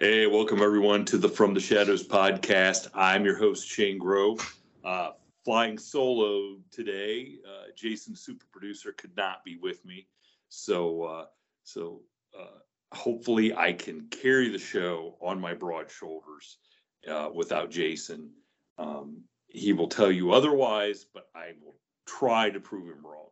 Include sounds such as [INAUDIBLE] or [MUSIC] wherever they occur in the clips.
Hey, welcome everyone to the From the Shadows podcast. I'm your host, Shane Grove. Uh, flying solo today. Uh, Jason, super producer, could not be with me. So, uh, so uh, hopefully I can carry the show on my broad shoulders uh, without Jason. Um, he will tell you otherwise, but I will try to prove him wrong.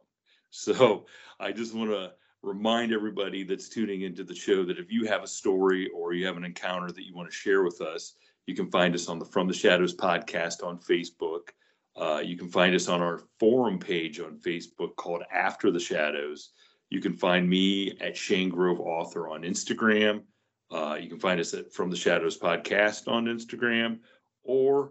So I just want to remind everybody that's tuning into the show that if you have a story or you have an encounter that you want to share with us, you can find us on the From the Shadows podcast on Facebook. Uh, you can find us on our forum page on Facebook called After the Shadows. You can find me at Shane Grove Author on Instagram. Uh, you can find us at From the Shadows Podcast on Instagram or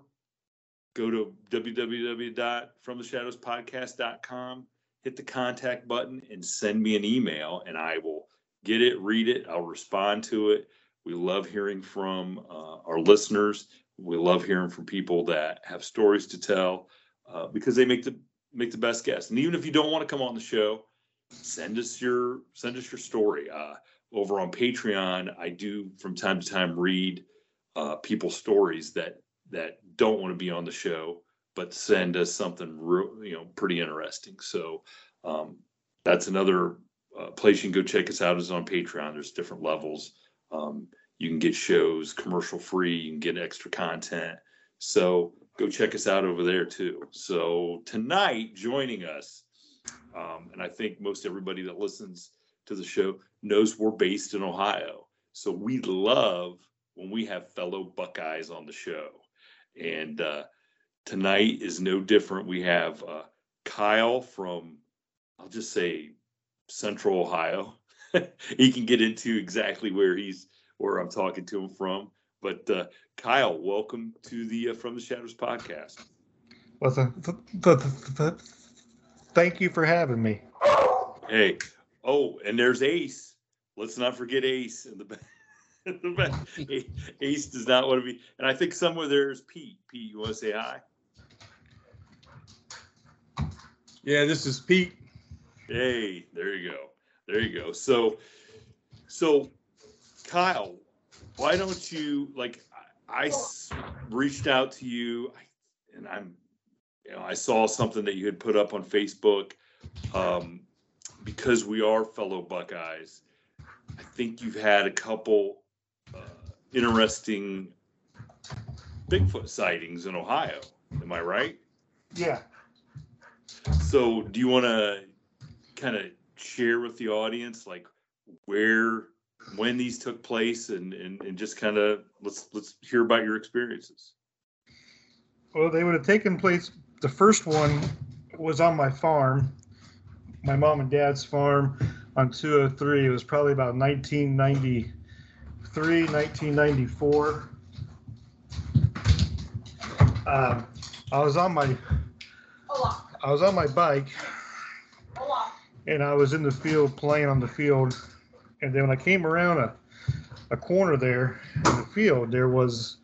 go to www.fromtheshadowspodcast.com hit the contact button and send me an email and I will get it, read it, I'll respond to it. We love hearing from uh, our listeners. We love hearing from people that have stories to tell uh, because they make the make the best guests. And even if you don't want to come on the show, send us your send us your story. Uh, over on Patreon, I do from time to time read uh, people's stories that that don't want to be on the show but send us something real, you know, pretty interesting. So um, that's another uh, place you can go check us out is on Patreon. There's different levels. Um, you can get shows commercial free. You can get extra content. So go check us out over there too. So tonight, joining us, um, and I think most everybody that listens to the show knows we're based in Ohio. So we love when we have fellow Buckeyes on the show. And uh, tonight is no different. We have uh, Kyle from, I'll just say, Central Ohio. [LAUGHS] he can get into exactly where he's where I'm talking to him from. But uh, Kyle, welcome to the uh, From the Shadows podcast. Well, th- th- th- thank you for having me. Hey, oh, and there's Ace. Let's not forget Ace in the back. [LAUGHS] Ace does not want to be, and I think somewhere there's Pete. Pete, you want to say hi? Yeah, this is Pete. Hey, there you go. There you go. So, so Kyle, why don't you like? I reached out to you, and I'm, you know, I saw something that you had put up on Facebook. Um, because we are fellow Buckeyes, I think you've had a couple uh, interesting Bigfoot sightings in Ohio. Am I right? Yeah. So, do you want to kind of share with the audience like where, when these took place, and and, and just kind of let's let's hear about your experiences. Well, they would have taken place. The first one was on my farm, my mom and dad's farm. on 203. It was probably about 1993, 1994. Um, I was on my I was on my bike and I was in the field playing on the field. And then when I came around a, a corner there in the field, there was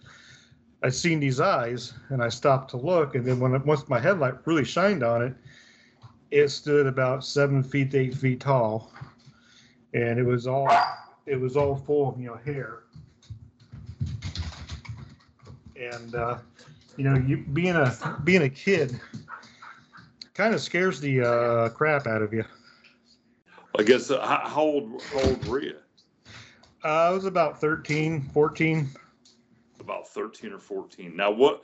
I seen these eyes and I stopped to look. And then when it, once my headlight really shined on it, it stood about seven feet to eight feet tall, and it was all it was all full of you know hair. And uh, you know, you being a being a kid kind of scares the uh, crap out of you. I guess uh, how, old how old were you? Uh, I was about 13, 14. About thirteen or fourteen. Now what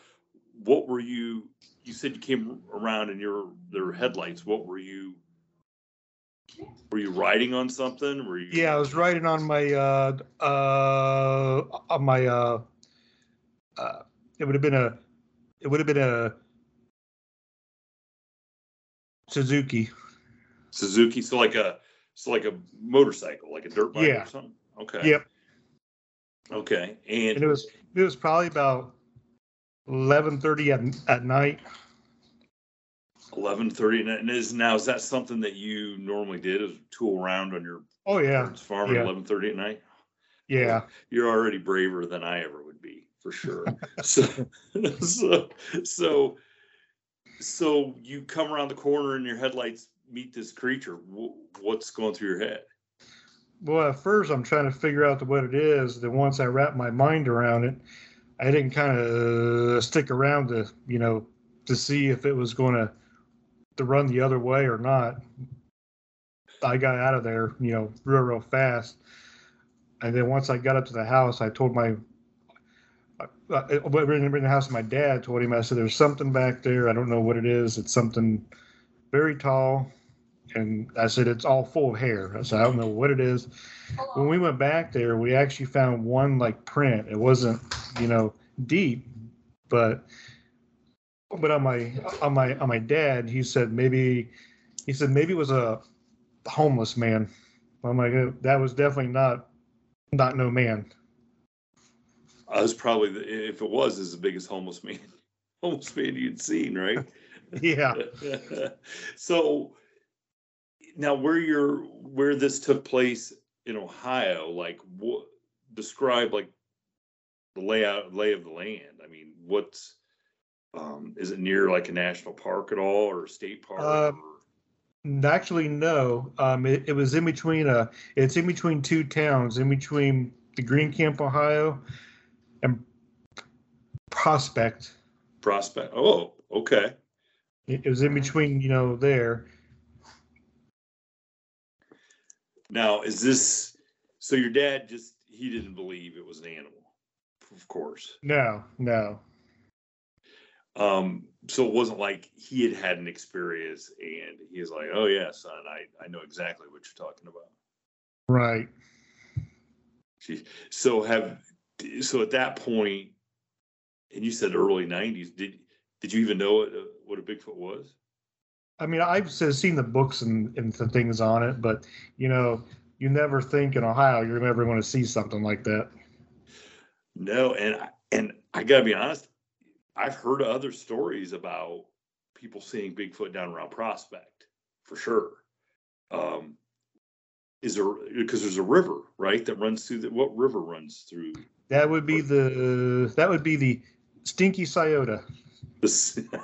what were you? You said you came around in your their headlights. What were you? Were you riding on something? Were you? Yeah, I was riding on my uh uh on my uh uh it would have been a it would have been a Suzuki. Suzuki. So like a so like a motorcycle, like a dirt bike Yeah. or something. Okay. Yep. Okay. And And it was it was probably about eleven thirty at at night. eleven thirty, and is now is that something that you normally did? Is tool around on your Oh yeah. farm at yeah. eleven thirty at night? Yeah. You're already braver than I ever would be, for sure. [LAUGHS] so, so, so, so you come around the corner and your headlights meet this creature. What's going through your head? Well, at first I'm trying to figure out what it is. Then once I wrap my mind around it, I didn't kind of uh, stick around to you know to see if it was going to to run the other way or not. I got out of there, you know, real real fast. And then once I got up to the house, I told my uh, we were in the house, my dad told him. I said, "There's something back there. I don't know what it is. It's something very tall." And I said, "It's all full of hair." I said, "I don't know what it is." When we went back there, we actually found one like print. It wasn't, you know, deep, but but on my on my on my dad, he said maybe he said maybe it was a homeless man. I'm like, "Uh, that was definitely not not no man. I was probably, the, if it was, is the biggest homeless man, [LAUGHS] homeless man you'd seen, right? [LAUGHS] Yeah. [LAUGHS] so now where you're where this took place in Ohio, like what describe like the layout lay of the land. I mean, what's um is it near like a national park at all or a state park? Um, or- Actually, no. Um, it, it was in between a. It's in between two towns, in between the Green Camp, Ohio, and Prospect. Prospect. Oh, okay. It, it was in between, you know, there. Now, is this so your dad just he didn't believe it was an animal, of course. No, no. Um, so it wasn't like he had had an experience and he was like, "Oh yeah, son, I I know exactly what you're talking about." Right. Gee, So have so at that point, and you said early '90s. Did did you even know what a, what a Bigfoot was? I mean, I've seen the books and, and the things on it, but you know, you never think in Ohio you're never going to see something like that. No, and I- and I gotta be honest, I've heard other stories about people seeing Bigfoot down around Prospect for sure. Um, is there because there's a river right that runs through the what river runs through That would be the that would be the Stinky Scioto. the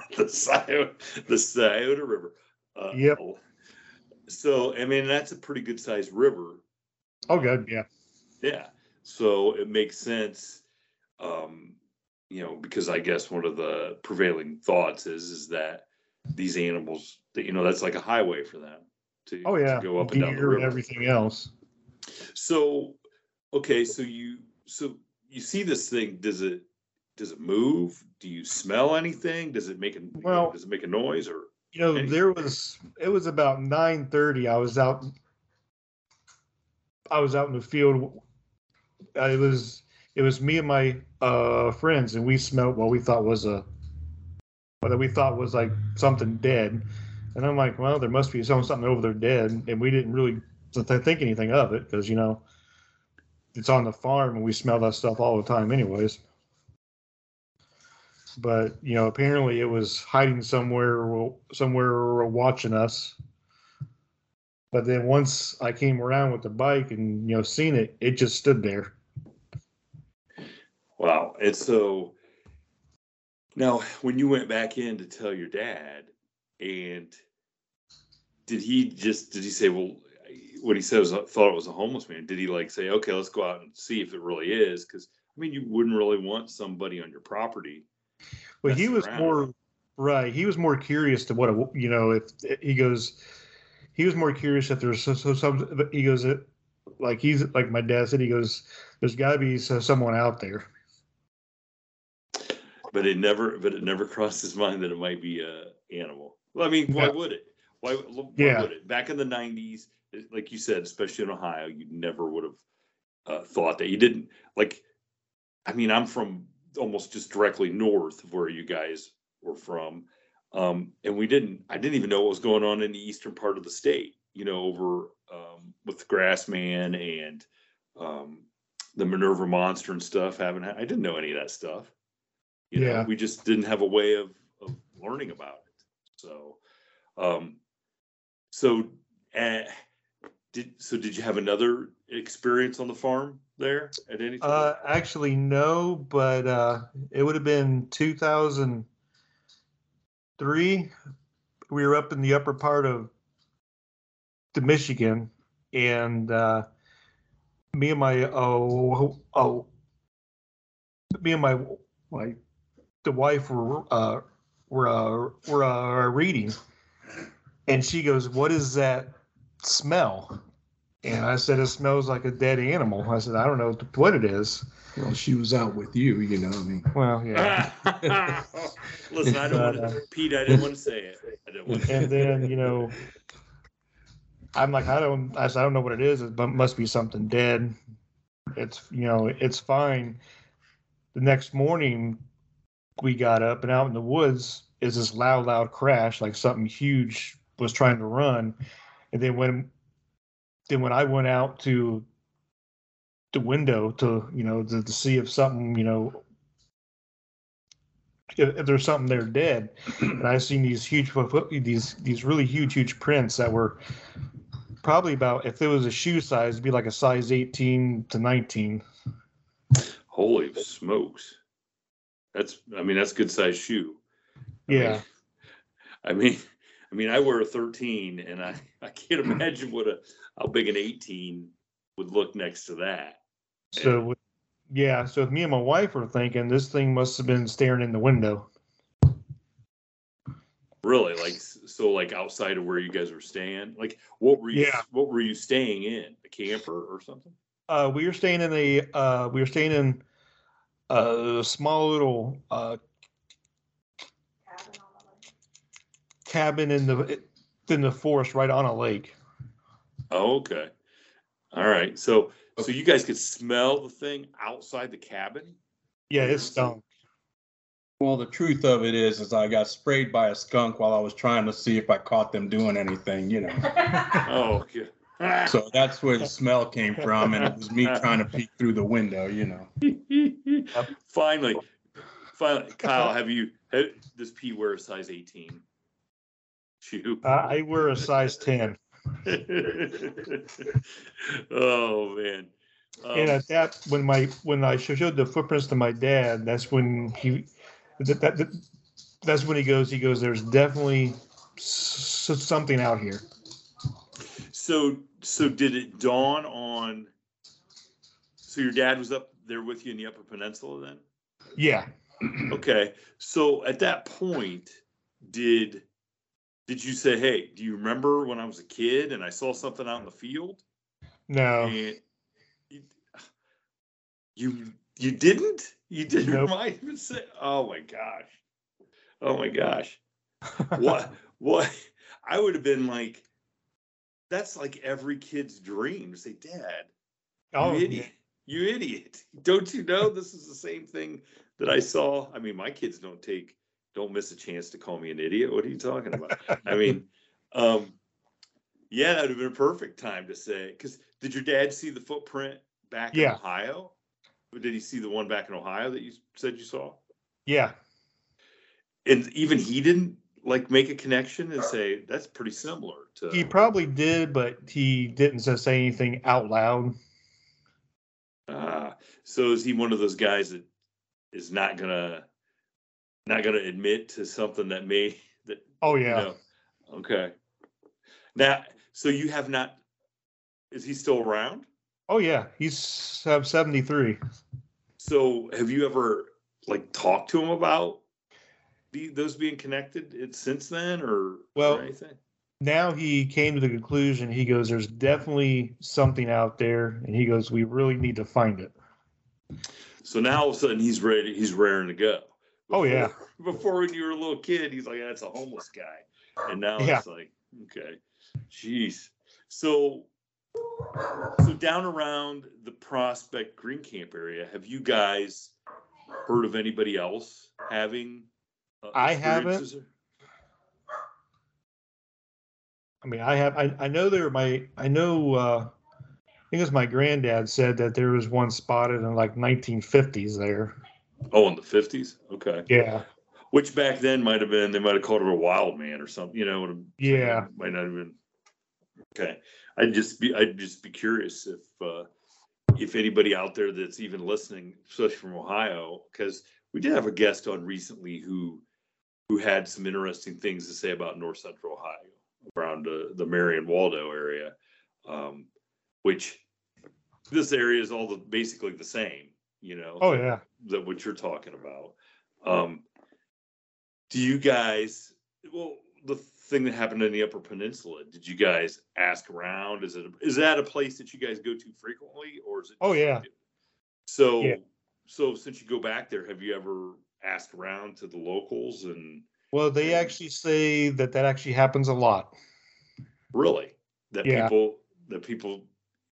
[LAUGHS] the Scioto the Scioto River? Uh, Yep. So I mean that's a pretty good sized river. Oh, good, yeah. Yeah. So it makes sense, um, you know, because I guess one of the prevailing thoughts is is that these animals, that you know, that's like a highway for them to, Oh, to yeah. go up and down the Deer and everything else. So, okay, so you so you see this thing? Does it does it move? Do you smell anything? Does it make a Well- does it make a noise or? You know, Any- there was it was about nine thirty. I was out. I was out in the field. It was it was me and my uh, friends, and we smelled what we thought was a what we thought was like something dead. And I'm like, well, there must be some something over there dead, and we didn't really think anything of it because you know it's on the farm and we smell that stuff all the time, anyways. But you know, apparently it was hiding somewhere, somewhere watching us. But then once I came around with the bike and you know seen it, it just stood there. Wow. And so now when you went back in to tell your dad and did he just did he say well what he said was uh, thought it was a homeless man did he like say okay let's go out and see if it really is because i mean you wouldn't really want somebody on your property well he was around. more right he was more curious to what a, you know if he goes he was more curious if there's so, so some he goes it like he's like my dad said he goes there's got to be someone out there but it never but it never [LAUGHS] crossed his mind that it might be a animal well i mean why Yeah. would it why, why Yeah. would it back in the 90s like you said especially in ohio you never would have uh, thought that. You didn't like i mean i'm from almost just directly north of where you guys were from um, and we didn't i didn't even know what was going on in the eastern part of the state you know over um, with grassman and um, the minerva monster and stuff haven't i didn't know any of that stuff. You know Yeah. we just didn't have a way of, of learning about it. So um so uh, did so did you have another experience on the farm there at any time Uh, actually, no, but uh, it would have been 2003. We were up in the upper part of the Michigan, and uh, me and my oh oh, me and my my the wife were uh, were uh, were uh, reading, and she goes, "What is that smell?" And I said, it smells like a dead animal. I said, I don't know what it is. Well, she was out with you, you know. I mean, Well, yeah. [LAUGHS] listen i don't want But, uh, to repeat. i didn't want to say it i didn't want to and then, you know, I'm like, I don't, I said, I don't know what it is. It must be something dead. It's, you know, it's fine. The next morning, we got up and out in the woods is this loud, loud crash, like something huge was trying to run. And then when, then when I went out to the window to, you know, to, to see if something, you know, if, if there's something there dead, and I seen these huge, these these really huge, huge prints that were probably about if it was a shoe size, it'd be like a size 18 to 19. holy smokes. That's i mean that's good size shoe. I mean- Yeah, [LAUGHS] I mean, I mean, I wear a 13, and I I can't imagine what a how big an 18 would look next to that. so yeah, so if me and my wife were thinking this thing must have been staring in the window. Really, like so, like outside of where you guys were staying. Like, what were you? Yeah. What were you staying in? A camper or something? Uh, we were staying in a uh, we were staying in a small little uh, cabin in the in the forest right on a lake. Oh, okay. All right. So, so you guys could smell the thing outside the cabin. Yeah, it stunk. well, the truth of it is, is I got sprayed by a skunk while I was trying to see if I caught them doing anything, you know. [LAUGHS] Oh, okay. So that's where the smell came from, and it was me trying to peek through the window, you know. [LAUGHS] finally, finally, Kyle, have you? Have, does P wear a size 18 shoe? I I wear a size 10. Oh man. Um, and at that when my when I showed the footprints to my dad, that's when he that, that, that- that's when he goes he goes there's definitely something out here. so so did it dawn on so your dad was up there with you in the upper peninsula then? Yeah. Okay. So at that point, did did you say, "Hey, do you remember when I was a kid and I saw something out in the field?" No. And you, you didn't? You didn't Nope. remind him and say, "Oh my gosh, oh my gosh, [LAUGHS] what what?" I would have been like, "That's like every kid's dream to say, Dad, Oh, you idiot, you idiot! Don't you know this is the same thing that I saw? I mean, my kids don't take, don't miss a chance to call me an idiot. What are you talking about? I [LAUGHS] mean, um, Yeah, that would have been a perfect time to say. Because did your dad see the footprint back in Ohio? Or did he see the one back in Ohio that you said you saw? Yeah. And even he didn't like make a connection and say that's pretty similar to. He probably did, but he didn't say anything out loud. Uh, so is he one of those guys that is not gonna not gonna admit to something that may that Oh you yeah. know? Okay. Now, so you have not. Is he still around? Oh yeah. He's uh, 73. So have you ever like talked to him about the, those being connected it- since then, or Well, or anything? Now he came to the conclusion. He goes, "There's definitely something out there," and he goes, "We really need to find it." So now all of a sudden he's ready. He's raring to go. Oh, yeah. Before, [LAUGHS] Before when you were a little kid, he's like, "That's a homeless guy," and now Yeah. it's like, okay, jeez. So, so down around the Prospect Green Camp area, have you guys heard of anybody else having? uh, I haven't. I mean, I have. I, I know there. My I know. uh I think it's my granddad said that there was one spotted in like 1950s there. Oh, in the fifties. Okay. Yeah. Which back then might have been they might have called it a wild man or something. You know, Yeah. might not have been. Okay, I'd just be I'd just be curious if uh, if anybody out there that's even listening, especially from Ohio, because we did have a guest on recently who who had some interesting things to say about North Central Ohio around uh, the Marion Waldo area, um, which this area is all the basically the same. You know Oh yeah. that what you're talking about. Um, do you guys? Well, the thing that happened in the Upper Peninsula. Did you guys ask around? Is it is that a place that you guys go to frequently, or is it? Oh, yeah. So, Yeah. so since you go back there, have you ever asked around to the locals and Well, they actually say that that actually happens a lot. really that Yeah. people that people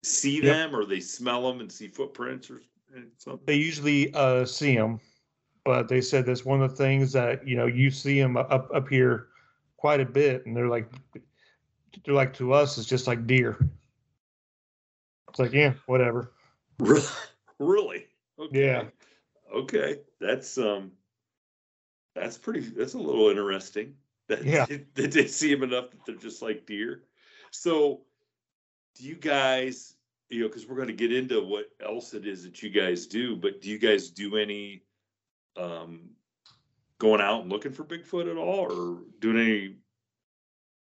see Yep. them or they smell them and see footprints or They usually uh, see them, but they said that's one of the things that you know you see them up up here quite a bit, and they're like they're like to us it's just like deer. It's like yeah, whatever. Really? Okay. Yeah. Okay. That's um that's pretty that's a little interesting. That Yeah. [LAUGHS] that they see them enough that they're just like deer. So do you guys, you know, because we're gonna get into what else it is that you guys do, but do you guys do any um going out and looking for Bigfoot at all or doing any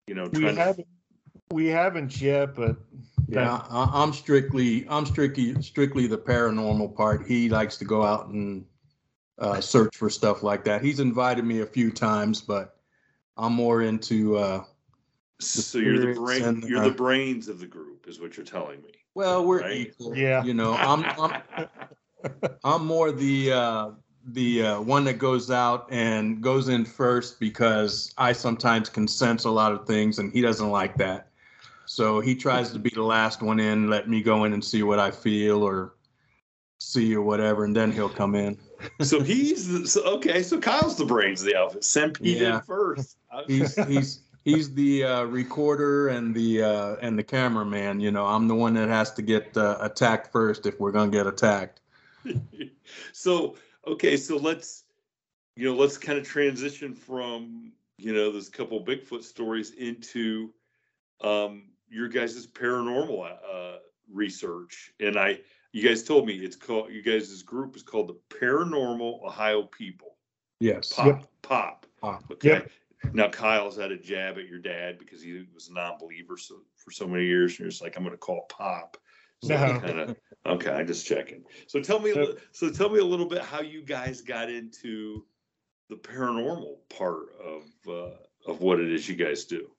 you know We to haven't we haven't yet, but Yeah, I, I'm strictly, I'm strictly, strictly the paranormal part. He likes to go out and uh, search for stuff like that. He's invited me a few times, but I'm more into, uh, so you're the brain and, you're uh, the brains of the group is what you're telling me. Well, we're Right. equal. Yeah. You know, I'm, I'm, [LAUGHS] I'm more the, uh, the uh, one that goes out and goes in first because I sometimes can sense a lot of things and he doesn't like that. So he tries to be the last one in, let me go in and see what I feel or see or whatever, and then he'll come in. so he's the, so, okay. So Kyle's the brains of the outfit. Send Pete Yeah. in first. He's he's he's the uh, recorder and the uh, and the cameraman. You know, I'm the one that has to get uh, attacked first if we're gonna get attacked. [LAUGHS] so okay. So let's you know let's kind of transition from you know those couple Bigfoot stories into um your guys' paranormal uh research and I you guys told me it's called you guys' group is called the Paranormal Ohio People. Yes. Pop, pop. Pop. Okay. Yep. Now Kyle's had a jab at your dad because he was a non-believer so for so many years. And you're just like, I'm going to call it pop. So No. kinda, okay, I'm just checking. So tell me, a so tell me a little bit how you guys got into the paranormal part of uh, of what it is you guys do.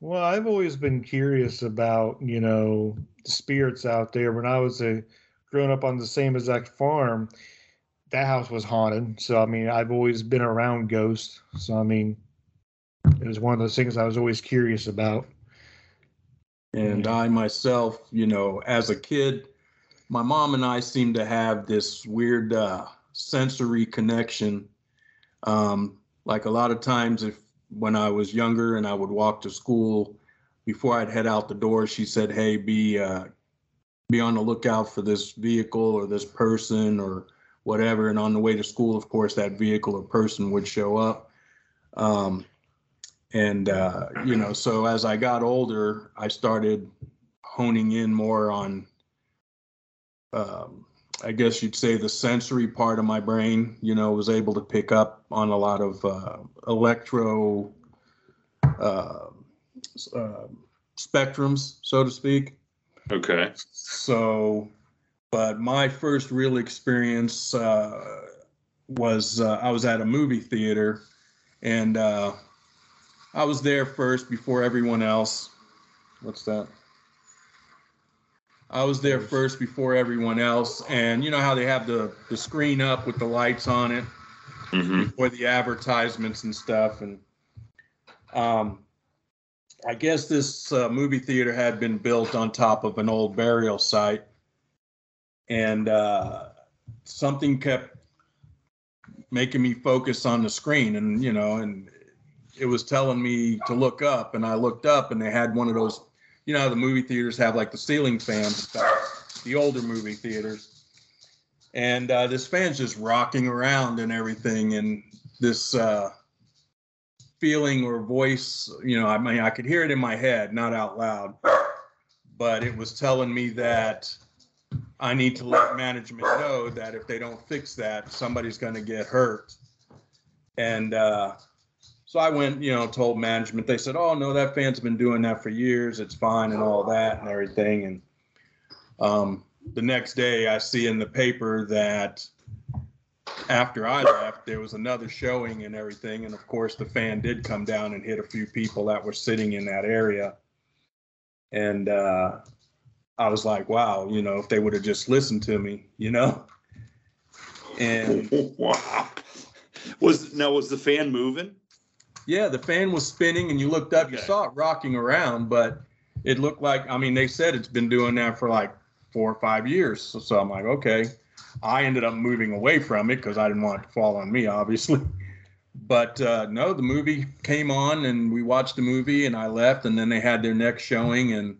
Well, I've always been curious about, you know, the spirits out there. When I was a growing up on the same exact farm, that house was haunted. So I mean, I've always been around ghosts. So I mean, it was one of those things I was always curious about. And I myself, you know, as a kid, my mom and I seem to have this weird uh, sensory connection. Um, like a lot of times, if when I was younger and I would walk to school, before I'd head out the door, she said, "Hey, be uh, be on the lookout for this vehicle or this person or whatever." And on the way to school, of course, that vehicle or person would show up. Um, and uh, you know, so as I got older, I started honing in more on, um, I guess you'd say, the sensory part of my brain. You know, was able to pick up on a lot of uh, electro uh, uh, spectrums, so to speak. Okay. So, but my first real experience uh, was uh, I was at a movie theater, and uh, I was there first before everyone else. What's that? I was there first before everyone else, and you know how they have the the screen up with the lights on it hmm for the advertisements and stuff, and um, I guess this uh, movie theater had been built on top of an old burial site, and uh, something kept making me focus on the screen, and you know, and it was telling me to look up, and I looked up, and they had one of those, you know, the movie theaters have like the ceiling fans the older movie theaters, and uh, this fan's just rocking around and everything, and this. Uh, feeling or voice, you know, I mean, I could hear it in my head, not out loud, but it was telling me that I need to let management know that if they don't fix that, somebody's going to get hurt. And uh, so I went, you know, told management. They said, "Oh no, that fan's been doing that for years. It's fine and all that and everything." And um, the next day, I see in the paper that after I left, there was another showing and everything. And of course, the fan did come down and hit a few people that were sitting in that area. And uh, I was like, wow, you know, if they would have just listened to me, you know? And [LAUGHS] wow. Was now was the fan moving? yeah, the fan was spinning and you looked up, you saw it rocking around, but it looked like, I mean, they said it's been doing that for like four or five years. So, so I'm like, okay. I ended up moving away from it because I didn't want it to fall on me, [LAUGHS] obviously. But uh, no, the movie came on and we watched the movie and I left and then they had their next showing and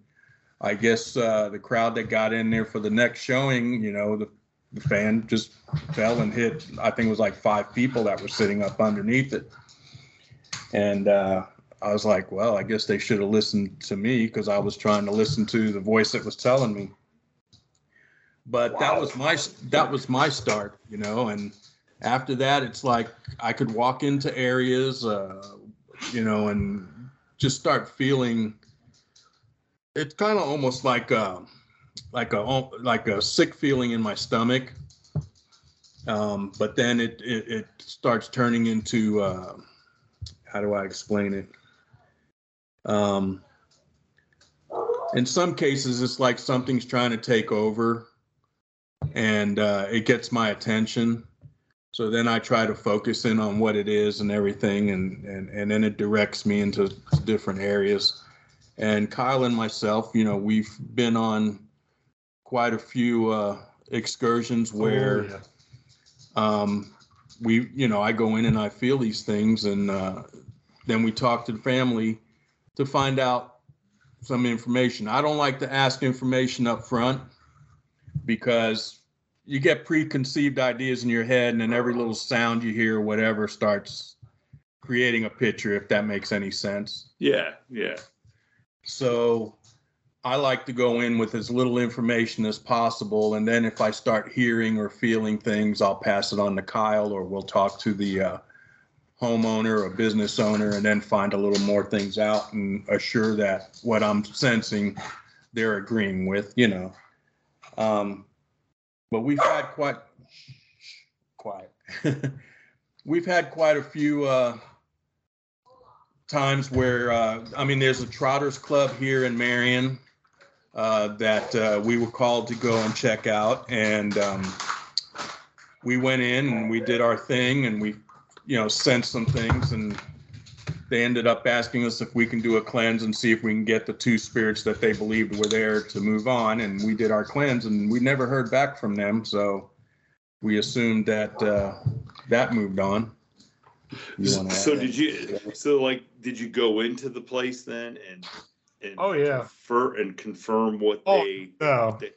I guess uh, the crowd that got in there for the next showing, you know, the, the fan just fell and hit. I think it was like five people that were sitting up underneath it. And uh, I was like, well, I guess they should have listened to me because I was trying to listen to the voice that was telling me. But that was my that was my start, you know. And after that, it's like I could walk into areas, uh, you know, and just start feeling. It's kind of almost like a, like a like a sick feeling in my stomach. Um, but then it, it it starts turning into uh, how do I explain it? Um, in some cases, it's like something's trying to take over, and uh, it gets my attention. So then I try to focus in on what it is and everything, and and and then it directs me into different areas. And Kyle and myself, you know, we've been on quite a few uh, excursions where Oh, yeah. um, we, you know, I go in and I feel these things, and uh, then we talk to the family to find out some information. I don't like to ask information up front because you get preconceived ideas in your head, and then every little sound you hear, or whatever, starts creating a picture. If that makes any sense. Yeah, yeah. So I like to go in with as little information as possible. And then if I start hearing or feeling things, I'll pass it on to Kyle or we'll talk to the uh, homeowner or business owner and then find a little more things out and assure that what I'm sensing they're agreeing with, you know. Um, but we've had quite quiet. [LAUGHS] we've had quite a few uh, times where uh, I mean, there's a Trotters Club here in Marion uh, that uh, we were called to go and check out, and um, we went in and we did our thing, and we, you know, sensed some things, and they ended up asking us if we can do a cleanse and see if we can get the two spirits that they believed were there to move on, and we did our cleanse, and we never heard back from them, so we assumed that uh, that moved on. You So did you? So like, did you go into the place then and and Oh, yeah. confer and confirm what Oh, they, no. they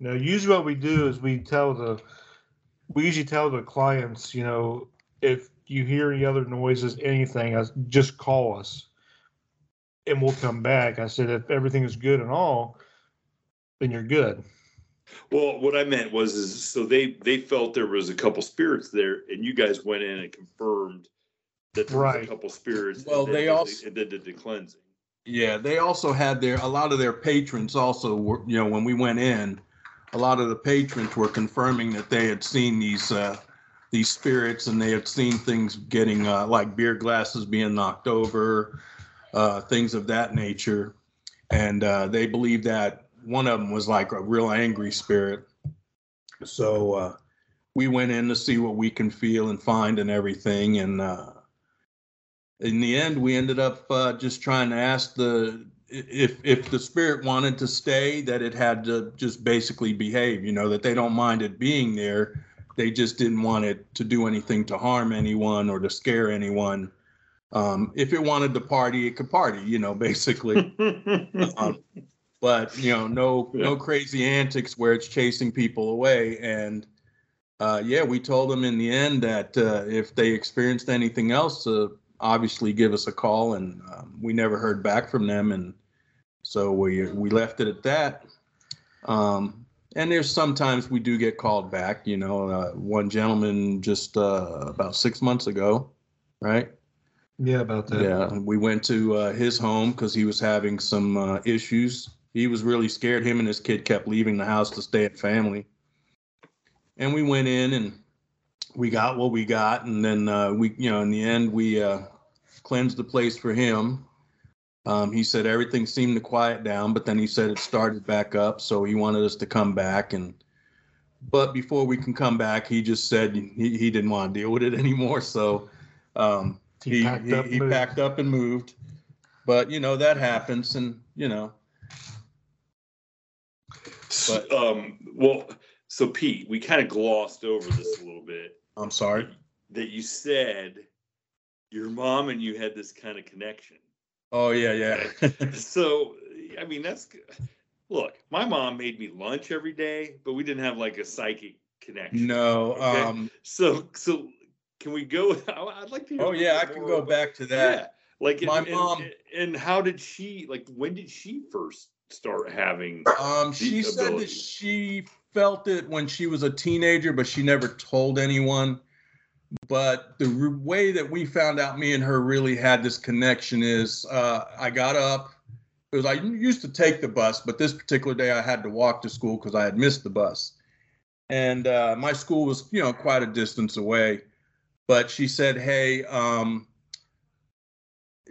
No, usually what we do is we tell the, we usually tell the clients, you know, if you hear any other noises, anything, uh, just call us, and we'll come back. I said if everything is good and all, then you're good. Well, what I meant was, is so they they felt there was a couple spirits there, and you guys went in and confirmed that there was a couple spirits. Well, and they did the- also- and then did the cleansing. Yeah, they also had their a lot of their patrons also were you know when we went in, a lot of the patrons were confirming that they had seen these uh, these spirits and they had seen things getting uh, like beer glasses being knocked over, uh, things of that nature, and uh, they believe that one of them was like a real angry spirit. So uh, we went in to see what we can feel and find and everything, and. Uh, in the end, we ended up uh, just trying to ask the if if the spirit wanted to stay, that it had to just basically behave. You know that they don't mind it being there. They just didn't want it to do anything to harm anyone or to scare anyone. Um, if it wanted to party, it could party. You know, basically. [LAUGHS] Um, but you know, no no crazy antics where it's chasing people away. And uh, yeah, we told them in the end that uh, if they experienced anything else, uh, obviously give us a call. And um, we never heard back from them, and so we we left it at that. Um, and there's sometimes we do get called back. You know, uh, one gentleman just uh, about six months ago, right? Yeah, about that. Yeah, we went to uh, his home because he was having some uh, issues. He was really scared. Him and his kid kept leaving the house to stay at family. And we went in and we got what we got, and then uh, we, you know, in the end, we uh, cleansed the place for him. Um, he said everything seemed to quiet down, but then he said it started back up, so he wanted us to come back. And but before we can come back, he just said he, he didn't want to deal with it [LAUGHS] anymore. So um, He he packed he, up he packed up and moved. But you know that happens, and you know S- um, well, so Pete, we kind of glossed over this a little bit. I'm sorry. That you said your mom and you had this kind of connection. Oh yeah, yeah. So, I mean, that's. Look, my mom made me lunch every day, but we didn't have like a psychic connection. no. Okay. Um. So, so can we go? [LAUGHS] I'd like to. hear Oh yeah, I can go about- back to Yeah, that. like My and, and- mom- And, how did she? Like, when did she first start having? Um. She said that she felt it when she was a teenager, but she never told anyone. But the r- way that we found out me and her really had this connection is uh, I got up. It was I used to take the bus, but this particular day I had to walk to school because I had missed the bus. And uh, my school was, you know, quite a distance away. But she said, "Hey, um,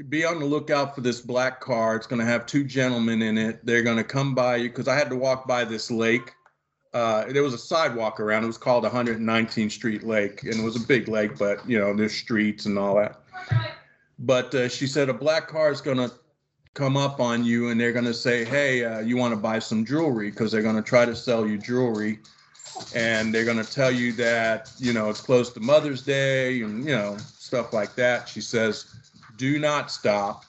be on the lookout for this black car. It's going to have two gentlemen in it. They're going to come by you because I had to walk by this lake. Uh, there was a sidewalk around. It was called 119th Street Lake, and it was a big lake, but you know there's streets and all that. But uh, she said a black car is going to come up on you, and they're going to say, "Hey, uh, you want to buy some jewelry?" Because they're going to try to sell you jewelry, and they're going to tell you that you know it's close to Mother's Day and you know stuff like that. She says, "Do not stop."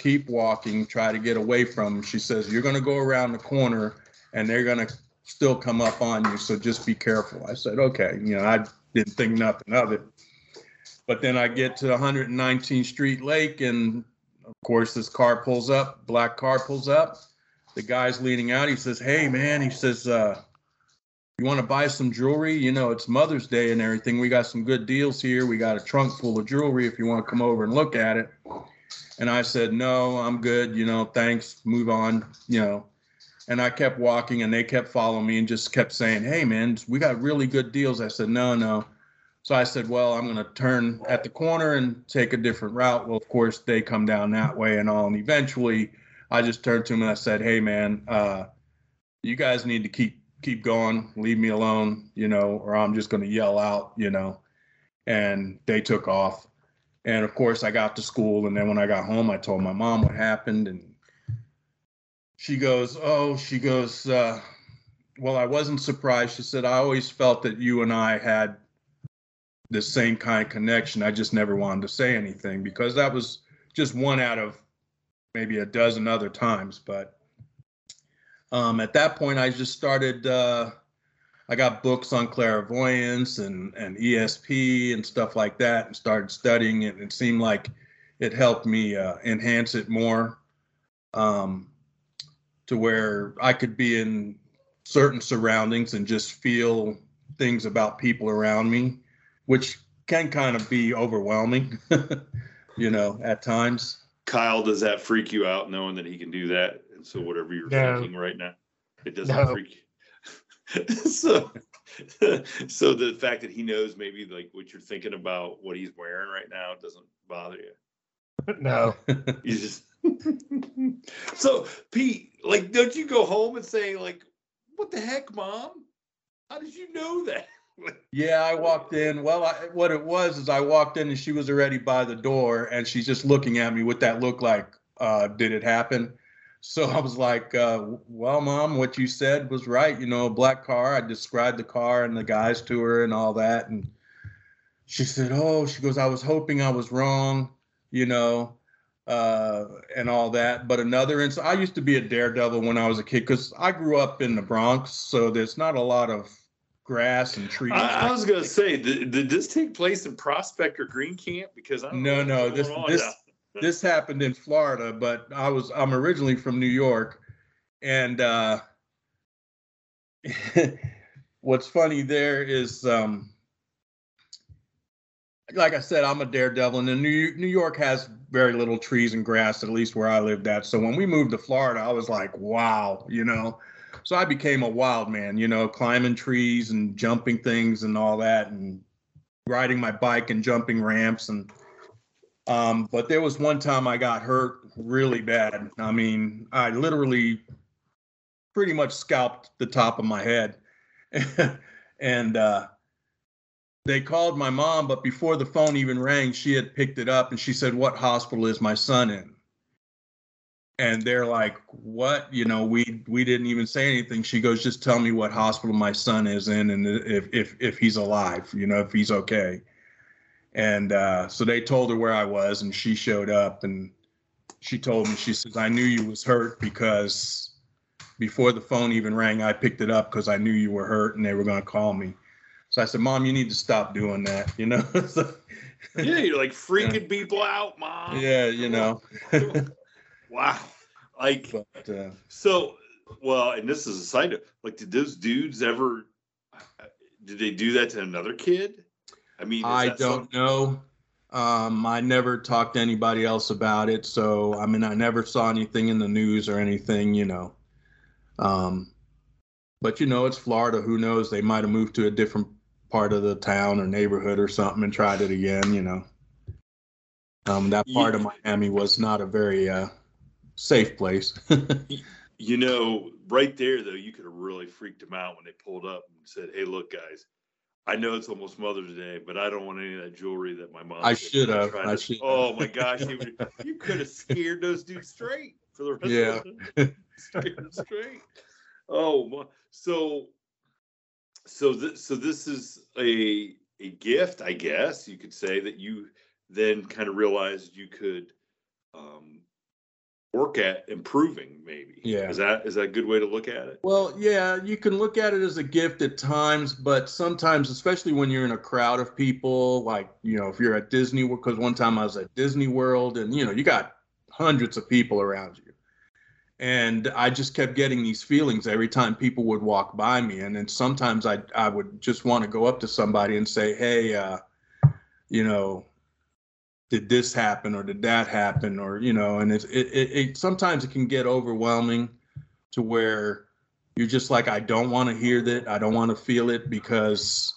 keep walking, try to get away from them. She says, You're going to go around the corner and they're going to still come up on you. So just be careful. I said, Okay. You know, I didn't think nothing of it. But then I get to 119th Street Lake, and of course, this car pulls up, black car pulls up. The guy's leaning out. He says, Hey, man, he says, uh, you want to buy some jewelry? You know, it's Mother's Day and everything. We got some good deals here. We got a trunk full of jewelry if you want to come over and look at it. And I said, no, I'm good. You know, thanks. Move on. You know, and I kept walking and they kept following me and just kept saying, hey, man, we got really good deals. I said, no, no. So I said, well, I'm going to turn at the corner and take a different route. Well, of course, they come down that way and all. And eventually I just turned to them and I said, hey, man, uh, you guys need to keep keep going leave me alone you know or i'm just going to yell out you know and they took off and of course, I got to school, and then when I got home, I told my mom what happened, and she goes, "Oh," she goes, uh, "Well, I wasn't surprised." She said, "I always felt that you and I had the same kind of connection. I just never wanted to say anything because that was just one out of maybe a dozen other times. But um, at that point, I just started. Uh, I got books on clairvoyance and and ESP and stuff like that, and started studying it. It seemed like it helped me uh, enhance it more, um, to where I could be in certain surroundings and just feel things about people around me, which can kind of be overwhelming, [LAUGHS] you know, at times. Kyle, does that freak you out knowing that he can do that? And so whatever you're no. thinking right now, it doesn't no. freak you. [LAUGHS] so [LAUGHS] so the fact that he knows maybe like what you're thinking about what he's wearing right now doesn't bother you. No. [LAUGHS] you just so Pete, like, don't you go home and say, like, what the heck, mom? How did you know that? yeah, I walked in. Well, I, what it was is I walked in and she was already by the door and she's just looking at me with that look like, uh, did it happen? So I was like, uh, well, mom, what you said was right. You know, a black car. I described the car and the guys to her and all that. And she said, oh, she goes, I was hoping I was wrong, you know, uh, and all that. But another instance, I used to be a daredevil when I was a kid because I grew up in the Bronx. So there's not a lot of grass and trees. I, I was going to say, did, did, this take place in Prospect or Green Camp? Because I no, no, this this this happened in Florida, but I was I'm originally from New York, and uh, [LAUGHS] what's funny there is, um, like I said, I'm a daredevil, and New New York has very little trees and grass, at least where I lived at. So when we moved to Florida, I was like, wow, you know. So I became a wild man, you know, climbing trees and jumping things and all that, and riding my bike and jumping ramps and um, but there was one time I got hurt really bad. I mean, I literally pretty much scalped the top of my head. [LAUGHS] and uh, they called my mom, but before the phone even rang, she had picked it up and she said, What hospital is my son in? And they're like, What? You know, we we didn't even say anything. She goes, Just tell me what hospital my son is in and if if if he's alive, you know, if he's okay. And uh, so they told her where I was, and she showed up and she told me, she says, I knew you was hurt because before the phone even rang, I picked it up because I knew you were hurt and they were going to call me. So I said, Mom, you need to stop doing that, you know? [LAUGHS] so, yeah, you're like [LAUGHS] freaking people out, Mom. Yeah, you know. [LAUGHS] wow. Like, but, uh, so, well, and this is a side of, Like, did those dudes ever, did they do that to another kid? I mean, I don't something? know. Um, I never talked to anybody else about it, so I mean, I never saw anything in the news or anything, you know. Um, but you know, it's Florida. Who knows? They might have moved to a different part of the town or neighborhood or something and tried it again. You know, um, that part yeah. of Miami was not a very uh, safe place. [LAUGHS] you know, right there though, you could have really freaked them out when they pulled up and said, "Hey, look, guys." I know it's almost Mother's Day, but I don't want any of that jewelry that my mom. I should have. I should. Oh my gosh, you, [LAUGHS] you could have scared those dudes straight for the rest yeah. of the [LAUGHS] straight. Oh, my. so so this so this is a a gift, I guess you could say that you then kind of realized you could um, work at improving maybe. Yeah. Is that is that a good way to look at it? Well yeah you can look at it as a gift at times but sometimes especially when you're in a crowd of people like you know if you're at disney because one time i was at disney world and you know you got hundreds of people around you. And i just kept getting these feelings every time people would walk by me. And then sometimes i i would just want to go up to somebody and say hey uh you know did this happen or did that happen or you know and it, it, it sometimes it can get overwhelming to where you're just like i don't want to hear that. I don't want to feel it because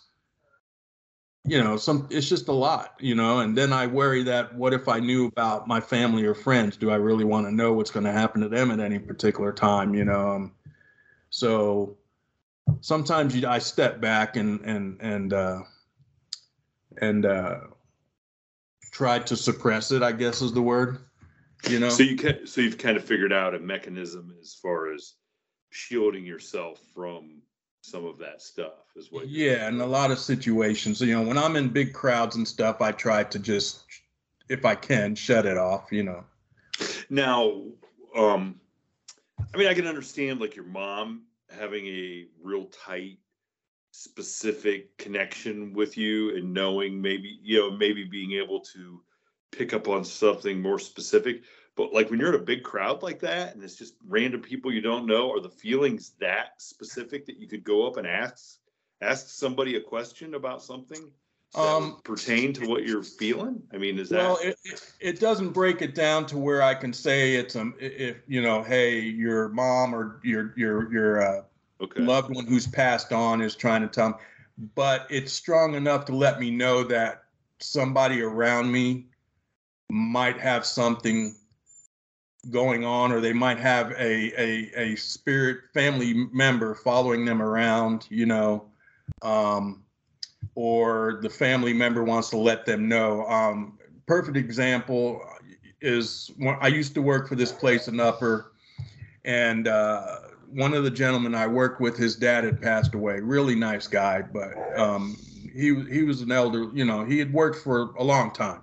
you know some it's just a lot you know and then i worry that what if i knew about my family or friends? Do i really want to know what's going to happen to them at any particular time you know? Um, so sometimes you, i step back and and and uh and uh tried to suppress it, I guess is the word. You know. So you can, so you've kind of figured out a mechanism as far as shielding yourself from some of that stuff is what yeah in a lot of situations you know when i'm in big crowds and stuff i try to just if i can shut it off you know Now, um, I mean, I can understand like your mom having a real tight, specific connection with you and knowing maybe, you know, maybe being able to pick up on something more specific. But like when you're in a big crowd like that and it's just random people you don't know, are the feelings that specific that you could go up and ask ask somebody a question about something? um, pertain to what you're feeling? I mean, is that well? It, it, it doesn't break it down to where I can say it's um if you know, hey, your mom or your your your uh, okay. loved one who's passed on is trying to tell me, but it's strong enough to let me know that somebody around me might have something going on or they might have a a, a spirit family member following them around you know um or the family member wants to let them know. Um, perfect example is when I used to work for this place in Upper, and uh, one of the gentlemen I worked with, his dad had passed away. Really nice guy, but um, he he was an elder. You know, he had worked for a long time.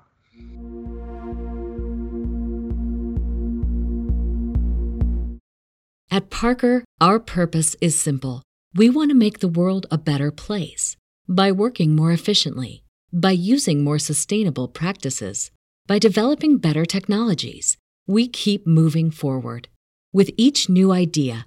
At Parker, our purpose is simple. We want to make the world a better place by working more efficiently, by using more sustainable practices, by developing better technologies, we keep moving forward. With each new idea,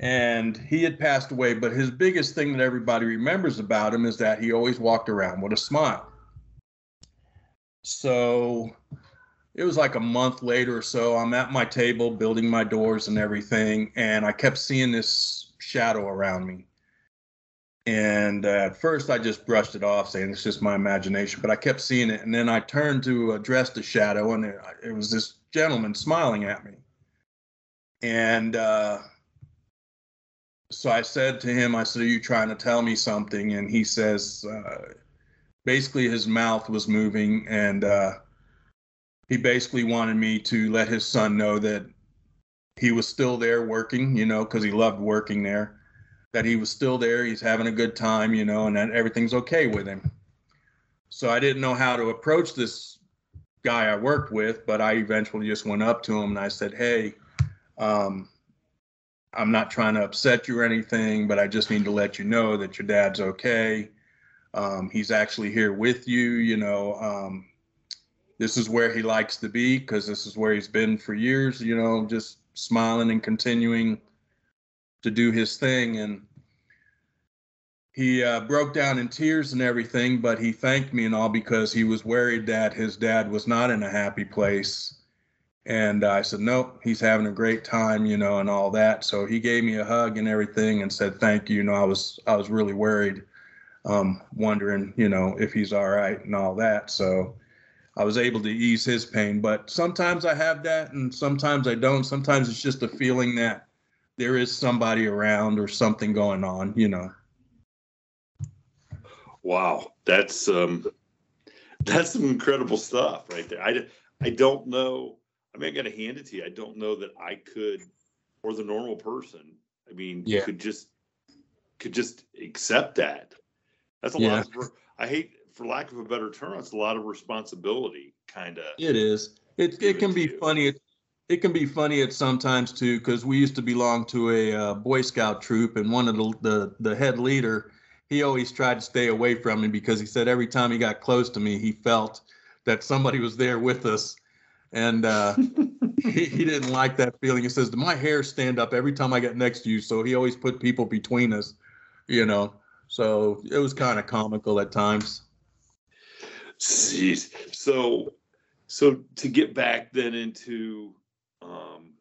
And he had passed away. But his biggest thing that everybody remembers about him is that he always walked around with a smile. So it was like a month later or so. I'm at my table building my doors and everything, and I kept seeing this shadow around me. And uh, at first, I just brushed it off, saying it's just my imagination. But I kept seeing it, and then I turned to address the shadow, and it, it was this gentleman smiling at me. And uh, so I said to him, I said, Are you trying to tell me something? And he says, uh, basically, his mouth was moving, and uh, he basically wanted me to let his son know that he was still there working, you know, because he loved working there, that he was still there, he's having a good time, you know, and that everything's okay with him. So I didn't know how to approach this guy I worked with, but I eventually just went up to him and I said, Hey, um, I'm not trying to upset you or anything, but I just need to let you know that your dad's okay. Um, he's actually here with you. You know, um, this is where he likes to be because this is where he's been for years. You know, just smiling and continuing to do his thing. And he uh, broke down in tears and everything, but he thanked me and all because he was worried that his dad was not in a happy place and I said, nope, he's having a great time, you know, and all that. So he gave me a hug and everything and said, thank you. You know, I was, I was really worried, um, wondering, you know, if he's all right and all that. So I was able to ease his pain, but sometimes I have that and sometimes I don't. Sometimes it's just a feeling that there is somebody around or something going on, you know. Wow. That's, um, [LAUGHS] that's some incredible stuff right there. I, I don't know I mean, I got to hand it to you. I don't know that I could, or the normal person. I mean, yeah. could just could just accept that. That's a yeah. lot. Of, I hate for lack of a better term, it's a lot of responsibility, kind of. It is. It it can be funny. It, it can be funny at sometimes too, because we used to belong to a uh, Boy Scout troop, and one of the, the the head leader, he always tried to stay away from me because he said every time he got close to me, he felt that somebody was there with us, and uh, [LAUGHS] he, he didn't like that feeling. He says, "My hair stand up every time I get next to you," so he always put people between us, you know. So it was kind of comical at times. Jeez. So, so to get back then into, um,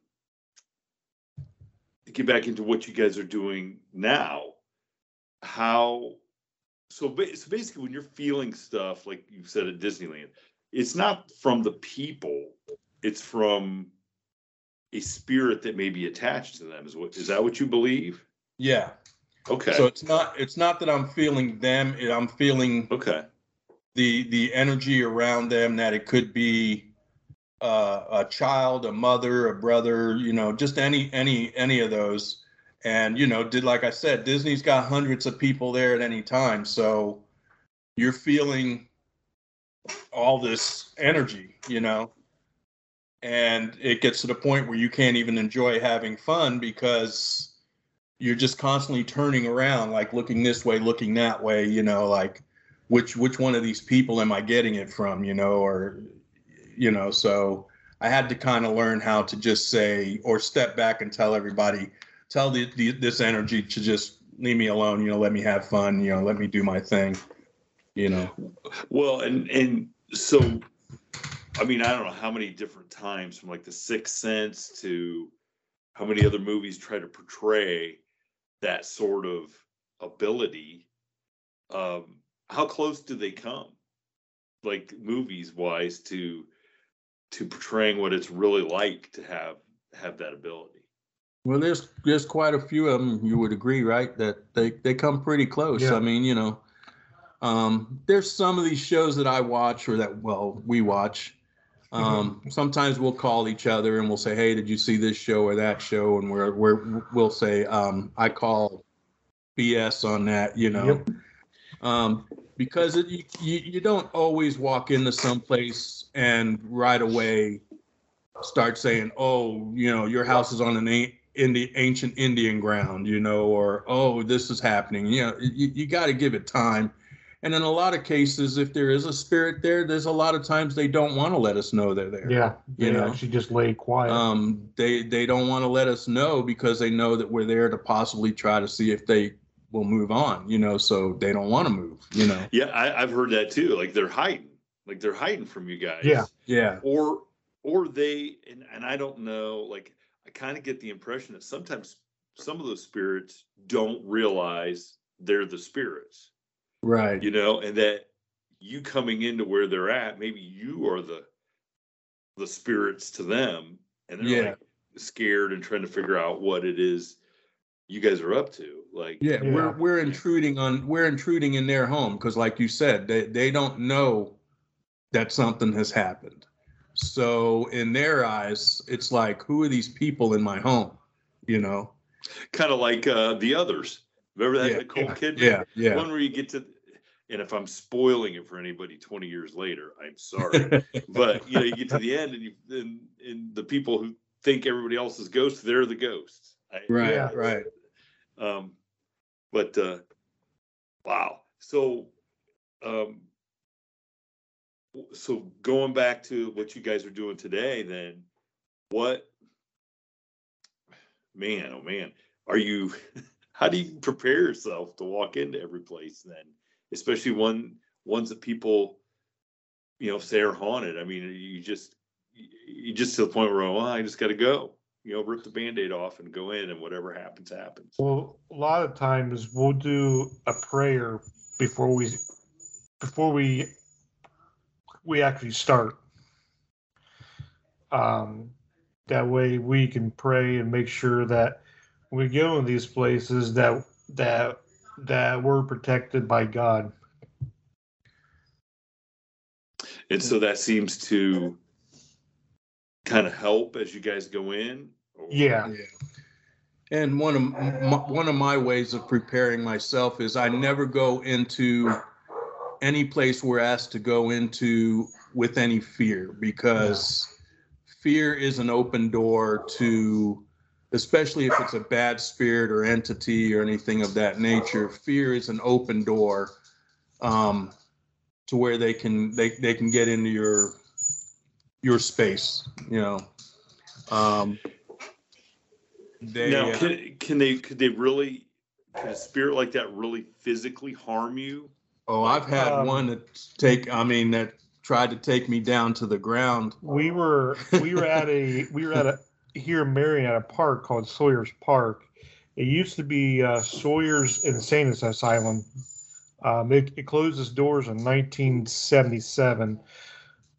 to get back into what you guys are doing now, how, so, ba- so basically when you're feeling stuff, like you said at Disneyland, it's not from the people, it's from a spirit that may be attached to them. Is what, is that what you believe? Yeah. Okay. So it's not it's not that I'm feeling them. I'm feeling okay. the the energy around them that it could be uh, a child, a mother, a brother, you know, just any any any of those. And you know, did like I said, Disney's got hundreds of people there at any time, so you're feeling all this energy, you know. And it gets to the point where you can't even enjoy having fun because you're just constantly turning around, like looking this way, looking that way, you know, like which which one of these people am I getting it from, you know, or you know, so I had to kind of learn how to just say or step back and tell everybody, tell the, the this energy to just leave me alone, you know, let me have fun, you know, let me do my thing, you know. Well, and and so, I mean, I don't know how many different times from like The Sixth Sense to how many other movies try to portray that sort of ability. Um, how close do they come, like movies wise, to to portraying what it's really like to have have that ability? Well, there's there's quite a few of them. You would agree, right? That they they come pretty close. Yeah. I mean, you know, um, there's some of these shows that I watch or that well we watch. Um, Sometimes we'll call each other and we'll say, "Hey, did you see this show or that show?" And we're we're we'll say, um, "I call BS on that," you know, Yep. um, because it, you, you you don't always walk into some place and right away start saying, "Oh, you know, your house is on an a- in the ancient Indian ground," you know, or "Oh, this is happening." You know, you, you got to give it time. And in a lot of cases, if there is a spirit there, there's a lot of times they don't want to let us know they're there. Yeah, You know. actually just lay quiet. Um, they they don't want to let us know because they know that we're there to possibly try to see if they will move on. You know, so they don't want to move. You know. Yeah, I, I've heard that too. Like they're hiding, like they're hiding from you guys. Yeah. Yeah. or or they and, and i don't know like i kind of get the impression that sometimes some of those spirits don't realize they're the spirits Right. you know and that you coming into where they're at maybe you are the the spirits to them and they're Yeah. like scared and trying to figure out what it is you guys are up to like Yeah, Yeah. we're we're intruding on we're intruding in their home because, like you said, they they don't know that something has happened. So in their eyes, it's like, who are these people in my home? You know? kind of like uh the others remember that Yeah, nicole yeah, kidman Yeah, yeah. one where you get to and if i'm spoiling it for anybody 20 years later i'm sorry [LAUGHS] but you know you get to the end and you and, and the people who think everybody else is ghosts they're the ghosts I- right, Yeah. right. um but uh wow so um so going back to what you guys are doing today then what man oh man are you [LAUGHS] how do you prepare yourself to walk into every place then especially one ones that people you know say are haunted i mean you just you just to the point where oh, i just got to go you know rip the band-aid off and go in and whatever happens happens Well, a lot of times we'll do a prayer before we before we we actually start. Um, that way we can pray and make sure that we go in these places that that that we're protected by God. And so that seems to kind of help as you guys go in. or- Yeah. And one of m- one of my ways of preparing myself is I never go into any place we're asked to go into with any fear because fear is an open door to especially if it's a bad spirit or entity or anything of that nature fear is an open door um, to where they can they, they can get into your your space you know um, they, now, uh, can, can they could they really could a spirit like that really physically harm you? oh i've had Um, one that take i mean that tried to take me down to the ground we were we were at a we were at a here in Marion at a park called Sawyer's Park. It used to be uh, Sawyer's Insane Asylum. Um, it, it closed its doors in 1977,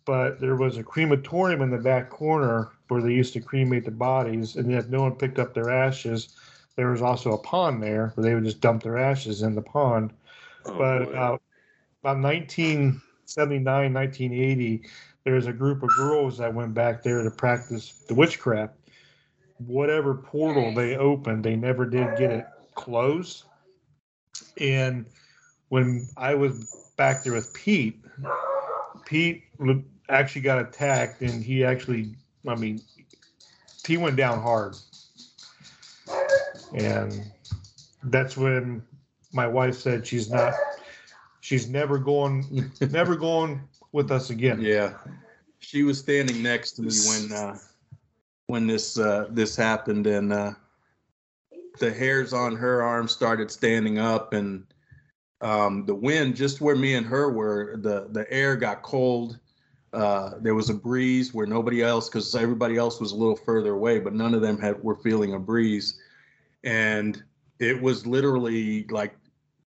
but there was a crematorium in the back corner where they used to cremate the bodies, and if no one picked up their ashes, there was also a pond there where they would just dump their ashes in the pond Oh, but boy. about about 1979 1980 there was a group of girls that went back there to practice the witchcraft whatever portal they opened they never did get it closed. And when i was back there with pete pete actually got attacked and he actually i mean he went down hard. And that's when my wife said she's not she's never going [LAUGHS] never going with us again. Yeah, she was standing next to me when uh, when this uh, this happened, and uh, the hairs on her arm started standing up, and um, the wind just where me and her were, the the air got cold. Uh, there was a breeze where nobody else, because everybody else was a little further away, but none of them had were feeling a breeze, and it was literally like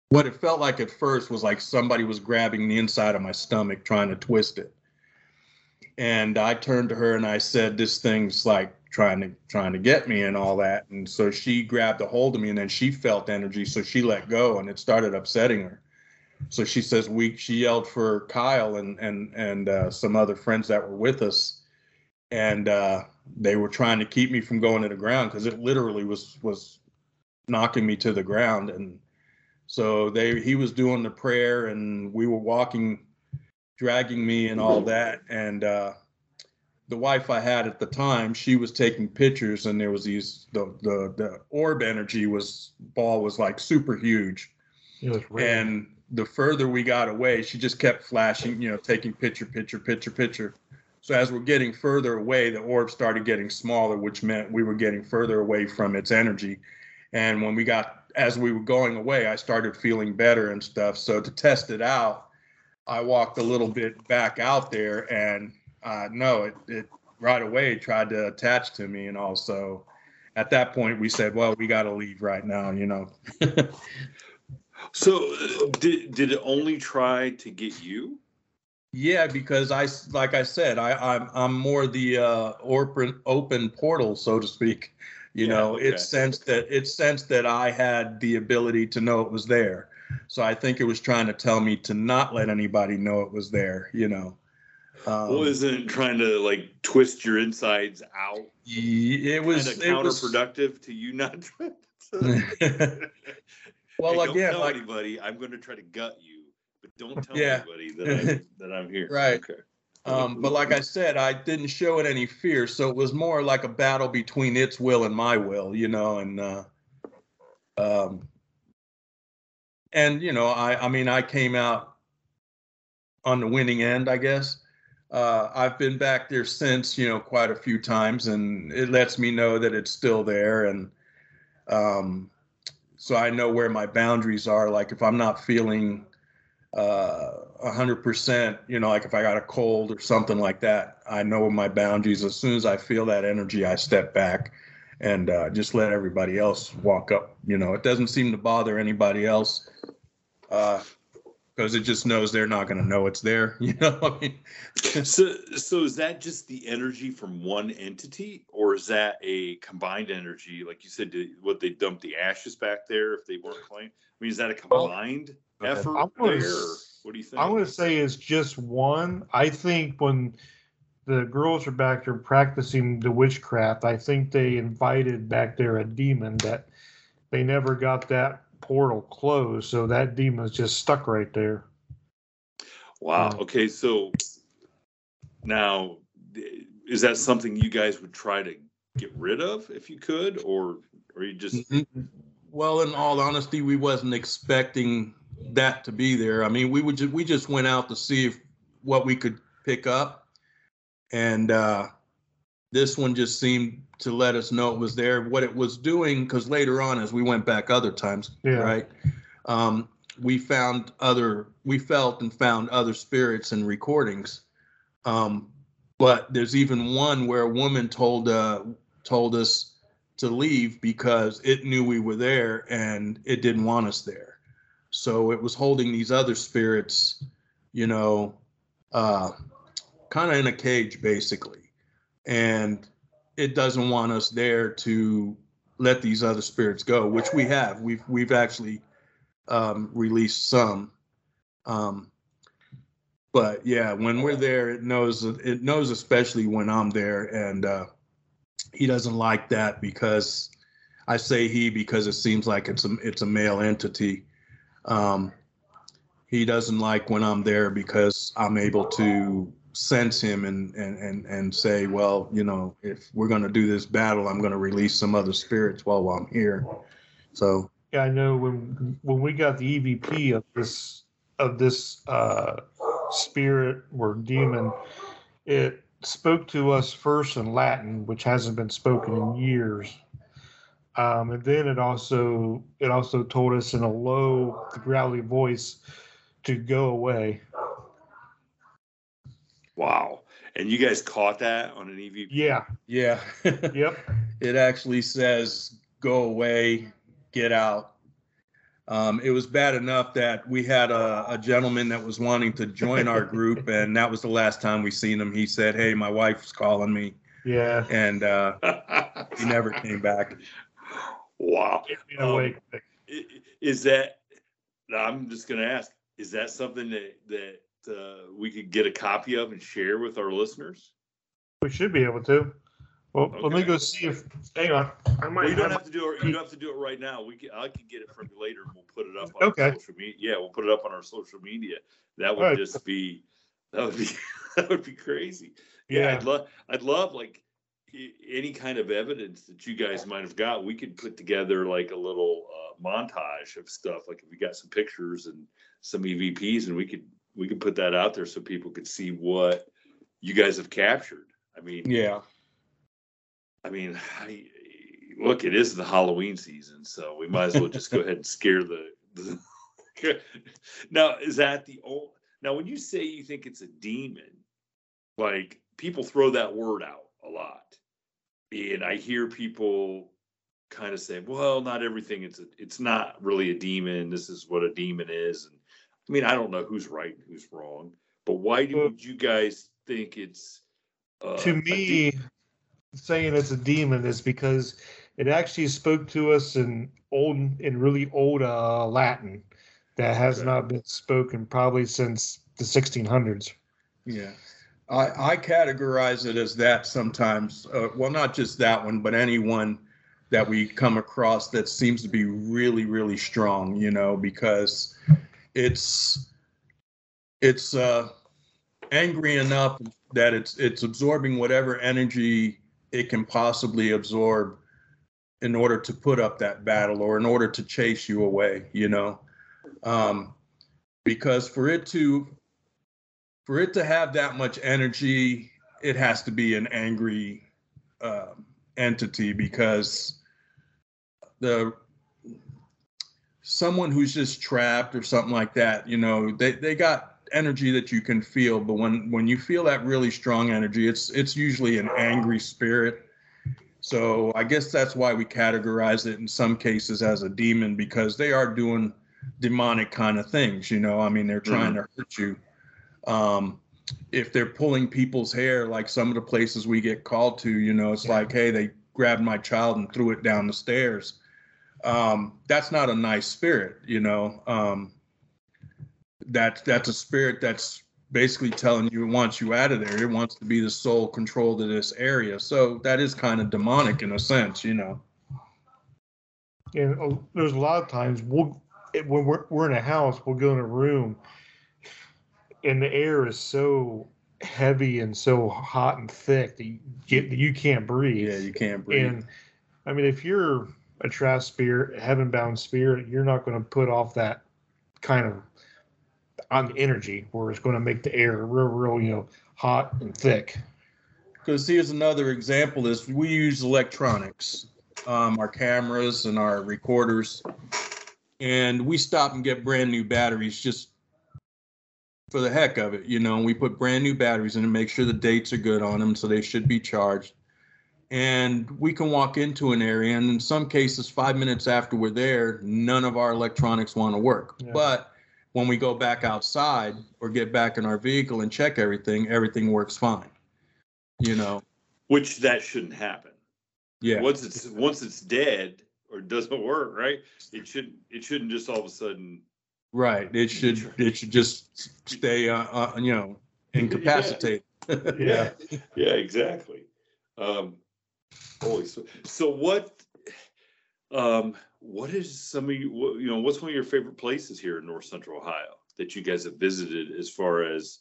what it felt like at first was like somebody was grabbing the inside of my stomach trying to twist it and i turned to her and i said this thing's like trying to trying to get me and all that. And so she grabbed a hold of me and then she felt energy so she let go and it started upsetting her. So she says we she yelled for kyle and and and uh, some other friends that were with us. And uh, they were trying to keep me from going to the ground because it literally was was knocking me to the ground. And so they he was doing the prayer and we were walking, dragging me and all that. And uh, the wife I had at the time, she was taking pictures and there was these the the the orb energy was ball was like super huge. it was red. And the further we got away, she just kept flashing, you know, taking picture, picture, picture, picture. So as we're getting further away, the orb started getting smaller, which meant we were getting further away from its energy. And when we got, as we were going away, I started feeling better and stuff. So to test it out, I walked a little bit back out there and uh, no, it, it right away tried to attach to me. And also at that point, we said, well, we got to leave right now, you know. So did did it only try to get you? Yeah, because I like I said, I, I'm I'm more the uh, open open portal, so to speak. You Yeah, know, okay. it sensed that it sensed that I had the ability to know it was there. So I think it was trying to tell me to not let anybody know it was there. You know. Um, well, isn't it trying to like twist your insides out? it was kind of it was counterproductive to you not. [LAUGHS] To, [LAUGHS] well Hey, again like anybody. I'm going to try to gut you, but don't tell Yeah. anybody that I'm, [LAUGHS] that I'm here. Right. Okay. Um, but like I said, I didn't show it any fear, so it was more like a battle between its will and my will, you know, and uh, um, and you know, I I mean, I came out on the winning end, I guess. Uh, I've been back there since, you know, quite a few times, and it lets me know that it's still there, and um, so I know where my boundaries are. Like if I'm not feeling uh, a hundred percent, you know, like if I got a cold or something like that, I know my boundaries. As soon as I feel that energy, I step back and uh, just let everybody else walk up. You know, it doesn't seem to bother anybody else Uh, because it just knows they're not going to know it's there. [LAUGHS] You know, I mean, So, so is that just the energy from one entity, or is that a combined energy? Like you said, did, what they dumped the ashes back there if they weren't playing? I mean, is that a combined Okay. effort I'm gonna there? What do you think? I'm going to say it's just one. I think when the girls are back there practicing the witchcraft, I think they invited back there a demon that they never got that portal closed. So that demon's just stuck right there. Wow. Okay, so now is that something you guys would try to get rid of if you could, or or you just? Mm-hmm. Well, in all honesty, we wasn't expecting that to be there. I mean, we would just, we just went out to see if what we could pick up, and uh, this one just seemed to let us know it was there. What it was doing, because later on, as we went back other times, Yeah. right, um, we found other, we felt and found other spirits and recordings. Um, but there's even one where a woman told uh, told us to leave because it knew we were there and it didn't want us there. So it was holding these other spirits, you know, uh, kind of in a cage basically. And it doesn't want us there to let these other spirits go, which we have. We've we've actually um, released some. Um, but yeah, when we're there, it knows it knows especially when I'm there, and uh, he doesn't like that because I say he because it seems like it's a it's a male entity. Um, he doesn't like when I'm there because I'm able to sense him and and and and say, well, you know, if we're going to do this battle, I'm going to release some other spirits while I'm here. So Yeah, I know when when we got the EVP of this of this uh, spirit or demon, it spoke to us first in Latin, which hasn't been spoken in years. Um, and then it also it also told us in a low, growly voice to go away. Wow. And you guys caught that on an EVP? Yeah. yeah, [LAUGHS] Yep. it actually says go away, get out. Um, it was bad enough that we had a, a gentleman that was wanting to join our [LAUGHS] group, and that was the last time we seen him. He said, "Hey, my wife's calling me," Yeah. and uh, [LAUGHS] he never came back. wow. Get me away. I- i- Is that, I'm just going to ask, is that something that, that uh, we could get a copy of and share with our listeners? We should be able to. Well, let me go see if. Hang on. I might. Well, you don't I have to do it. You don't have to do it right now. We can, I can get it from you later, and we'll put it up on Okay. social media. Yeah, we'll put it up on our social media. That would Alright. just be that would be [LAUGHS] that would be crazy. Yeah, yeah. I'd love I'd love like any kind of evidence that you guys might have got. We could put together like a little uh, montage of stuff. Like if we got some pictures and some EVPs, and we could we could put that out there so people could see what you guys have captured. I mean, Yeah, I mean, I, look, it is the Halloween season, so we might as well just go ahead and [LAUGHS] scare the. the [LAUGHS] now, is that the old? Now, when you say you think it's a demon, like people throw that word out a lot, and I hear people kind of say, "Well, not everything. It's a, it's not really a demon. This is what a demon is." And I mean, I don't know who's right and who's wrong, but why do Well- you guys think it's? Uh, to a me, saying it's a demon is because it actually spoke to us in old, in really old uh, Latin that has Okay. not been spoken probably since the 1600s. yeah. I, I categorize it as that sometimes. Uh, well, not just that one, but anyone that we come across that seems to be really, really strong. You know, because it's it's uh, angry enough that it's it's absorbing whatever energy it can possibly absorb in order to put up that battle or in order to chase you away. You know, um, because for it to for it to have that much energy, it has to be an angry um, entity because the someone who's just trapped or something like that, you know, they, they got energy that you can feel, but when when you feel that really strong energy, it's it's usually an angry spirit. So I guess that's why we categorize it in some cases as a demon because they are doing demonic kind of things, you know. I mean, they're trying to hurt you. Um, if they're pulling people's hair, like some of the places we get called to, you know, it's like, hey, they grabbed my child and threw it down the stairs. Um, that's not a nice spirit, you know. Um, that that's a spirit that's basically telling you it wants you out of there. It wants to be the sole control to this area. So that is kind of demonic in a sense, you know. And uh, there's a lot of times we'll it- when we're, we're in a house, we'll go in a room, and the air is so heavy and so hot and thick that you, get, that you can't breathe. Yeah, you can't breathe. And I mean, if you're a trash spirit, heaven bound spirit, you're not going to put off that kind of on energy where it's going to make the air real, real, you know, hot and thick. Because here's another example: is we use electronics, um, our cameras and our recorders, and we stop and get brand new batteries just for the heck of it, you know. We put brand new batteries in and make sure the dates are good on them, so they should be charged. And we can walk into an area, and in some cases, five minutes after we're there, none of our electronics want to work. Yeah. But when we go back outside or get back in our vehicle and check everything, everything works fine. You know, Which that shouldn't happen. yeah. Once it's once it's dead or doesn't work, right? It shouldn't it shouldn't just all of a sudden Right. It should it should just stay uh, uh you know incapacitated. [LAUGHS] Yeah. yeah, exactly. Um, holy, so, so what? Um, what is some of you? What, you know, what's one of your favorite places here in North Central Ohio that you guys have visited? As far as,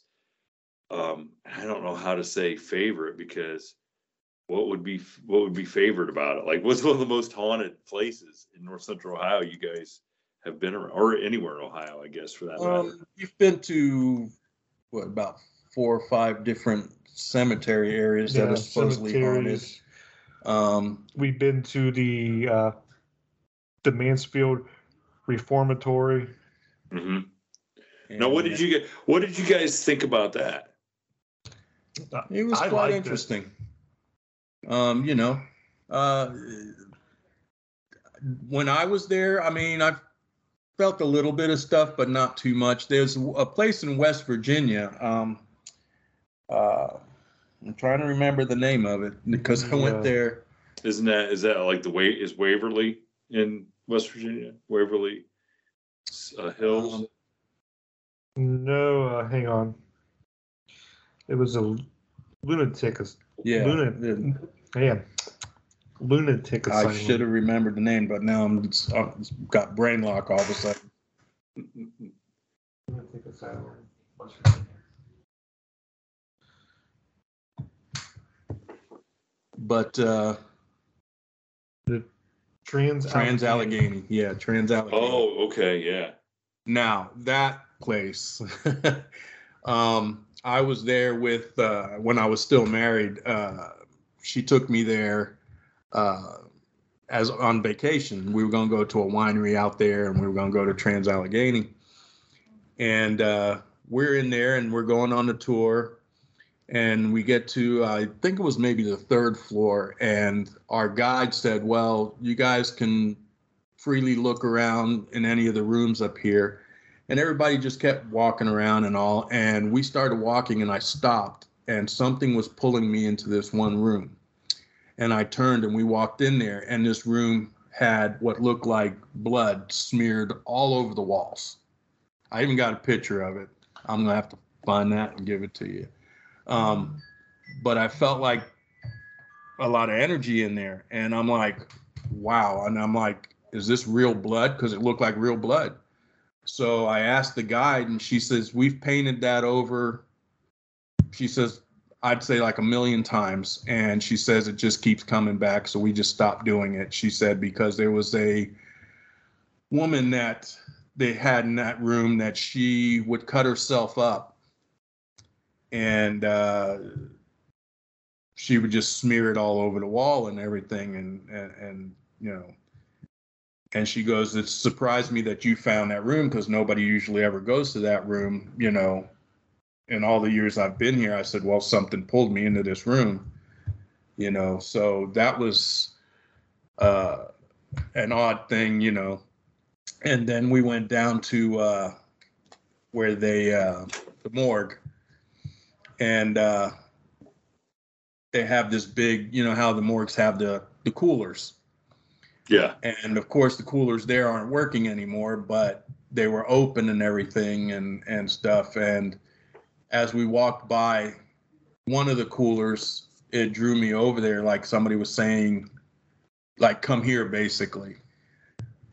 um, I don't know how to say favorite because what would be what would be favorite about it? Like, what's one of the most haunted places in North Central Ohio you guys have been around, or anywhere in Ohio, I guess, for that matter? Um, you've been to what about four or five different cemetery areas that are supposedly haunted. Cemeteries. Um, We've been to the uh, the Mansfield Reformatory. Mm-hmm. Now, what did you get? What did you guys think about that? It was I quite liked it. interesting. Um, you know, uh, when I was there, I mean, I felt a little bit of stuff, but not too much. There's a place in West Virginia. Um, uh, I'm trying to remember the name of it because I Yeah. went there. Isn't that is that like the way is Waverly in West Virginia? Waverly uh, Hills. Um, No, uh, hang on. It was a lunatic. as- yeah, Luna- Man, lunatic I should have remembered the name, but now I'm, just, I've got brain lock all of a sudden. Lunatic asylum. But uh, Trans Trans Allegheny, yeah, Trans Allegheny. oh, okay, yeah. Now that place, [LAUGHS] um, I was there with uh, when I was still married. Uh, she took me there uh, as on vacation. We were going to go to a winery out there, and we were going to go to Trans Allegheny. And uh, we're in there, and we're going on the tour. And we get to, I think it was maybe the third floor, and our guide said, "Well, you guys can freely look around in any of the rooms up here. And everybody just kept walking around and all. And we started walking, and I stopped, and something was pulling me into this one room. And I turned, and we walked in there, and this room had what looked like blood smeared all over the walls. I even got a picture of it. I'm gonna have to find that and give it to you. Um, but I felt like a lot of energy in there, and I'm like, wow. And I'm like, is this real blood? Because it looked like real blood. So I asked the guide, and she says, We've painted that over. She says, I'd say like a million times. And she says it just keeps coming back. So we just stopped doing it. She said, because there was a woman that they had in that room that she would cut herself up. And uh, she would just smear it all over the wall and everything. And, and, and you know, and she goes, It surprised me that you found that room because nobody usually ever goes to that room, you know. In all the years I've been here, I said, Well, something pulled me into this room, you know. So that was uh, an odd thing, you know. And then we went down to uh, where they, uh, the morgue, and uh, they have this big, you know, how the morgues have the, the coolers. Yeah. and of course the coolers there aren't working anymore but they were open and everything and and stuff. And as we walked by one of the coolers it drew me over there like somebody was saying like come here basically.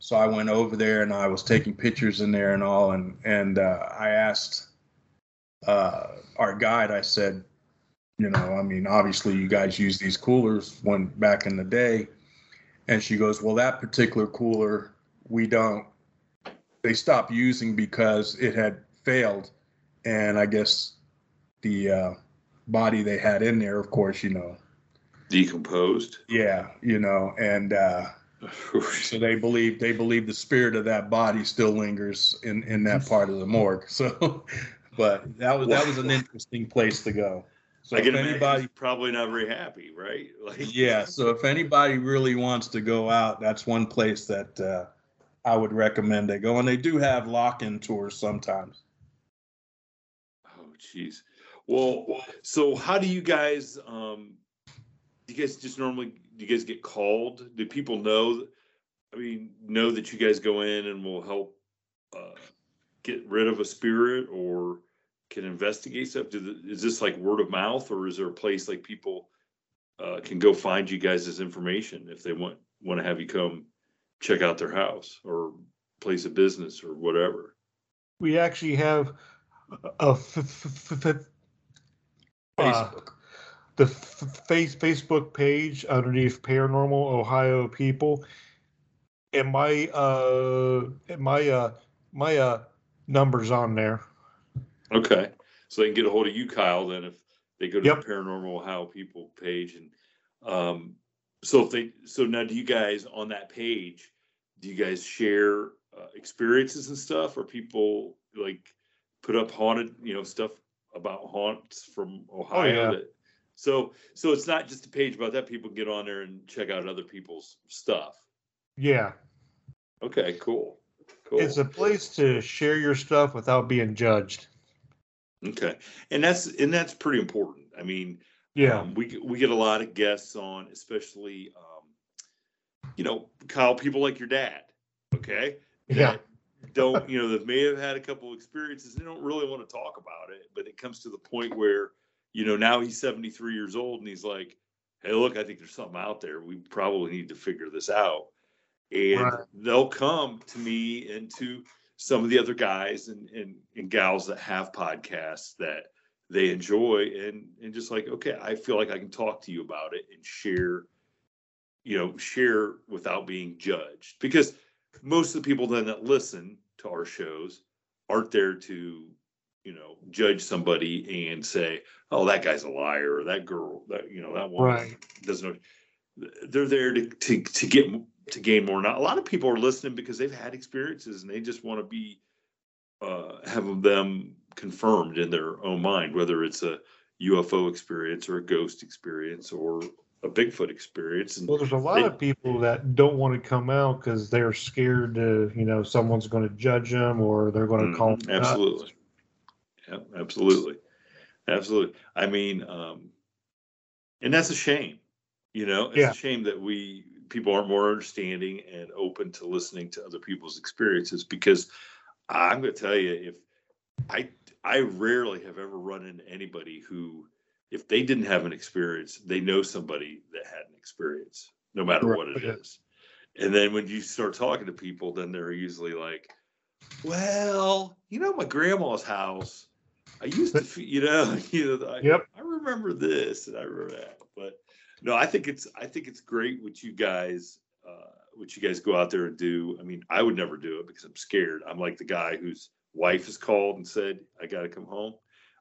So i went over there and i was taking pictures in there and all. And and uh, i asked uh, our guide, I said, you know, I mean, obviously you guys use these coolers when back in the day. And she goes, well, that particular cooler, we don't, they stopped using because it had failed. And I guess the uh, body they had in there, of course, you know, decomposed. Yeah, you know, and uh, [LAUGHS] so they believe they believe the spirit of that body still lingers in in that part of the morgue. [LAUGHS] So, but that was that was an interesting place to go. So I if anybody probably not very happy, right? [LAUGHS] Like, yeah. So if anybody really wants to go out, that's one place that uh, I would recommend they go, and they do have lock-in tours sometimes. Oh, jeez. Well, so how do you guys? Um, do you guys just normally do you guys get called? Do people know? I mean, know that you guys go in and will help uh, get rid of a spirit or can investigate stuff? The, is this like word of mouth, or is there a place like people uh, can go find you guys' information if they want want to have you come check out their house or place of business or whatever? We actually have a f- f- f- Facebook the f- face Facebook page underneath Paranormal Ohio People, and my uh my uh my uh numbers on there. Okay, so they can get a hold of you, Kyle. Then if they go to yep. the Paranormal Ohio People page, and um, so if they so now, do you guys on that page? Do you guys share uh, experiences and stuff, or people like put up haunted, you know, stuff about haunts from Ohio oh, yeah. that so so it's not just a page about that. People get on there and check out other people's stuff. Yeah. Okay, cool. Cool. It's a place to share your stuff without being judged. Okay. And that's and that's pretty important. I mean, yeah. Um, we we get a lot of guests on, especially um, you know, Kyle, people like your dad, okay? Yeah. Don't, you know, that may have had a couple of experiences, they don't really want to talk about it, but it comes to the point where you know, now he's 73 years old and he's like, hey, look, I think there's something out there. We probably need to figure this out. And right. they'll come to me and to some of the other guys and, and, and gals that have podcasts that they enjoy and, and just like, okay, I feel like I can talk to you about it and share, you know, share without being judged. Because most of the people then that listen to our shows aren't there to you know, judge somebody and say, "Oh, that guy's a liar," or "That girl, that you know, that one right. doesn't." Know. They're there to to to get to gain more. Now, a lot of people are listening because they've had experiences and they just want to be uh, have them confirmed in their own mind, whether it's a UFO experience or a ghost experience or a Bigfoot experience. And well, there's a lot they, of people that don't want to come out because they're scared to, you know, someone's going to judge them or they're going to call them. Absolutely yeah, absolutely, absolutely. I mean, um, and that's a shame. You know, it's yeah. a shame that we people aren't more understanding and open to listening to other people's experiences. Because I'm going to tell you, if I I rarely have ever run into anybody who, if they didn't have an experience, they know somebody that had an experience, no matter right. what it is. And then when you start talking to people, then they're usually like, well, you know, my grandma's house, I used to, you know, [LAUGHS] you know, I, yep. I remember this and I remember that. But no, I think it's, I think it's great what you guys, uh, what you guys go out there and do. I mean, I would never do it because I'm scared. I'm like the guy whose wife has called and said, I got to come home.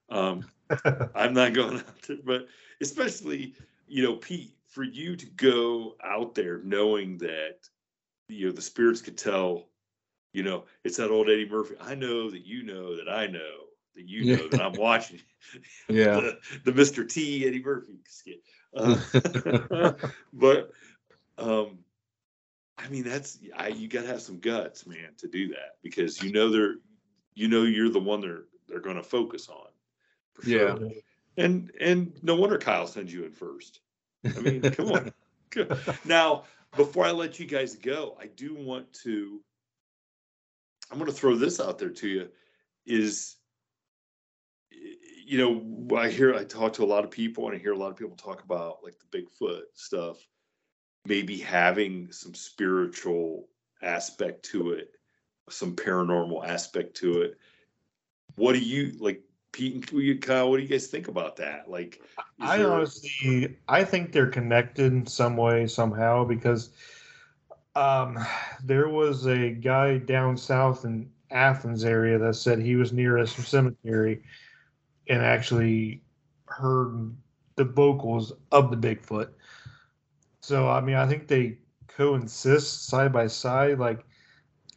Um, [LAUGHS] I'm not going out there, but especially, you know, Pete, for you to go out there knowing that, you know, the spirits could tell, you know, it's that old Eddie Murphy. I know that you know that I know that you know that I'm watching. [LAUGHS] Yeah, [LAUGHS] the, the, Mr. T Eddie Murphy skit. Uh, [LAUGHS] but um, I mean, that's I, you got to have some guts, man, to do that because you know they're you know you're the one they're they're going to focus on. Yeah, and and no wonder Kyle sends you in first. I mean, come on. Now, before I let you guys go, I do want to. I'm going to throw this out there to you. Is you know, I hear I talk to a lot of people and I hear a lot of people talk about like the Bigfoot stuff, maybe having some spiritual aspect to it, some paranormal aspect to it. What do you like Pete and Kyle, what do you guys think about that? Like, I there... honestly, I think they're connected in some way somehow because um, there was a guy down south in Athens area that said he was near a cemetery and actually heard the vocals of the Bigfoot. So I mean, I think they coexist side by side. Like,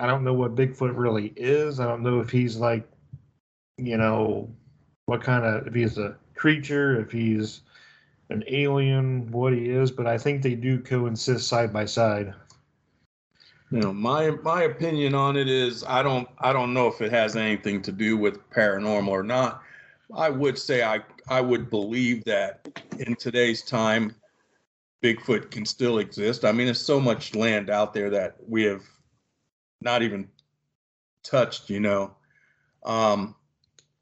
I don't know what Bigfoot really is. I don't know if he's like, you know, what kind of if he's a creature, if he's an alien, what he is. But I think they do coexist side by side. You know, my my opinion on it is I don't I don't know if it has anything to do with paranormal or not. I would say I I would believe that in today's time, Bigfoot can still exist. I mean, there's so much land out there that we have not even touched, you know. Um,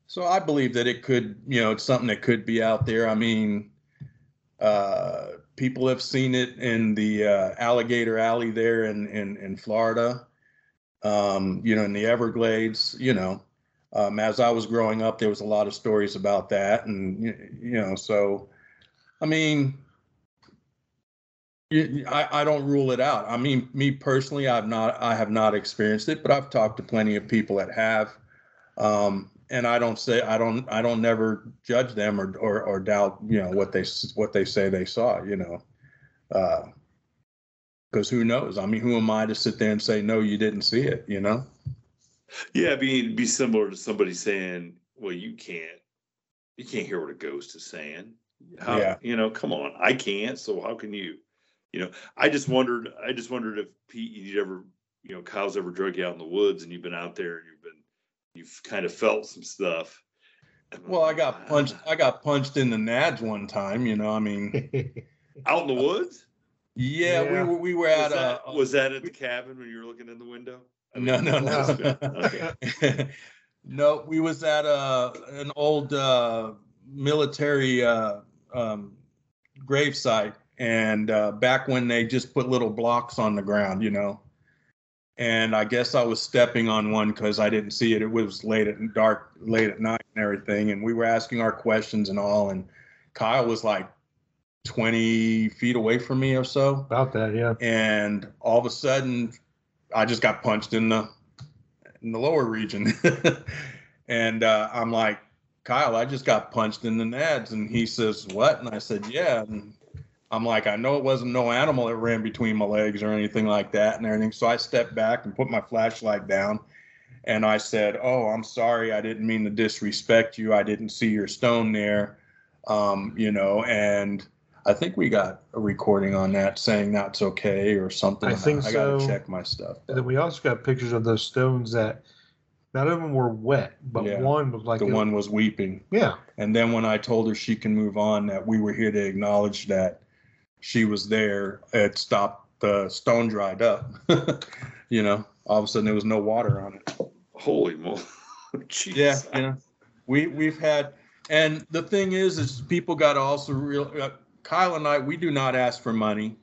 so I believe that it could, you know, it's something that could be out there. I mean, uh, people have seen it in the uh, alligator alley there in in, in Florida. Um, you know, in the Everglades. You know, um, as I was growing up, there was a lot of stories about that, and you know, so I mean, I, I don't rule it out. I mean, me personally, I've not I have not experienced it, but I've talked to plenty of people that have. Um, and I don't say I don't I don't never judge them or or, or doubt you know what they what they say they saw you know, because uh, who knows? I mean, who am I to sit there and say no, you didn't see it? You know? Yeah, be be similar to somebody saying, well, you can't you can't hear what a ghost is saying. How, yeah. You know, come on, I can't. So how can you? You know, I just wondered. I just wondered if Pete, you'd ever, you know, Kyle's ever drug you out in the woods and you've been out there and you've been you've kind of felt some stuff. Well, I got ah. punched. I got punched in the nads one time. You know, I mean, [LAUGHS] out in the woods. Yeah, yeah. we were we were at was that, a. Was that at the cabin when you were looking in the window? No, no, no. okay. [LAUGHS] no, we was at a an old uh, military uh, um, grave site, and uh, back when they just put little blocks on the ground, you know, and I guess I was stepping on one because I didn't see it. It was late at dark, late at night, and everything. And we were asking our questions and all. And Kyle was like 20 feet away from me or so. About that, yeah. And all of a sudden, I just got punched in the in the lower region, [LAUGHS] and uh, I'm like, Kyle, I just got punched in the nads, and he says, "What?" And I said, "Yeah." And I'm like, I know it wasn't no animal that ran between my legs or anything like that and everything. So I stepped back and put my flashlight down and I said, Oh, I'm sorry. I didn't mean to disrespect you. I didn't see your stone there. Um, you know, and I think we got a recording on that saying that's okay or something. I think I, I so. gotta check my stuff. And then we also got pictures of those stones that none of them were wet, but yeah. one was like the one was weeping. Yeah. And then when I told her she can move on, that we were here to acknowledge that she was there, it stopped the stone dried up. [LAUGHS] you know, all of a sudden there was no water on it. Holy moly! [LAUGHS] yeah, you know, we we've had, and the thing is, is people got to also real. Uh, Kyle and I, we do not ask for money.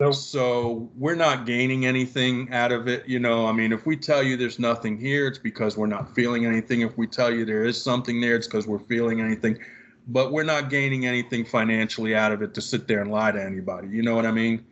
Nope. So we're not gaining anything out of it. You know, I mean, if we tell you there's nothing here, it's because we're not feeling anything. If we tell you there is something there, it's because we're feeling anything but we're not gaining anything financially out of it to sit there and lie to anybody. You know what I mean?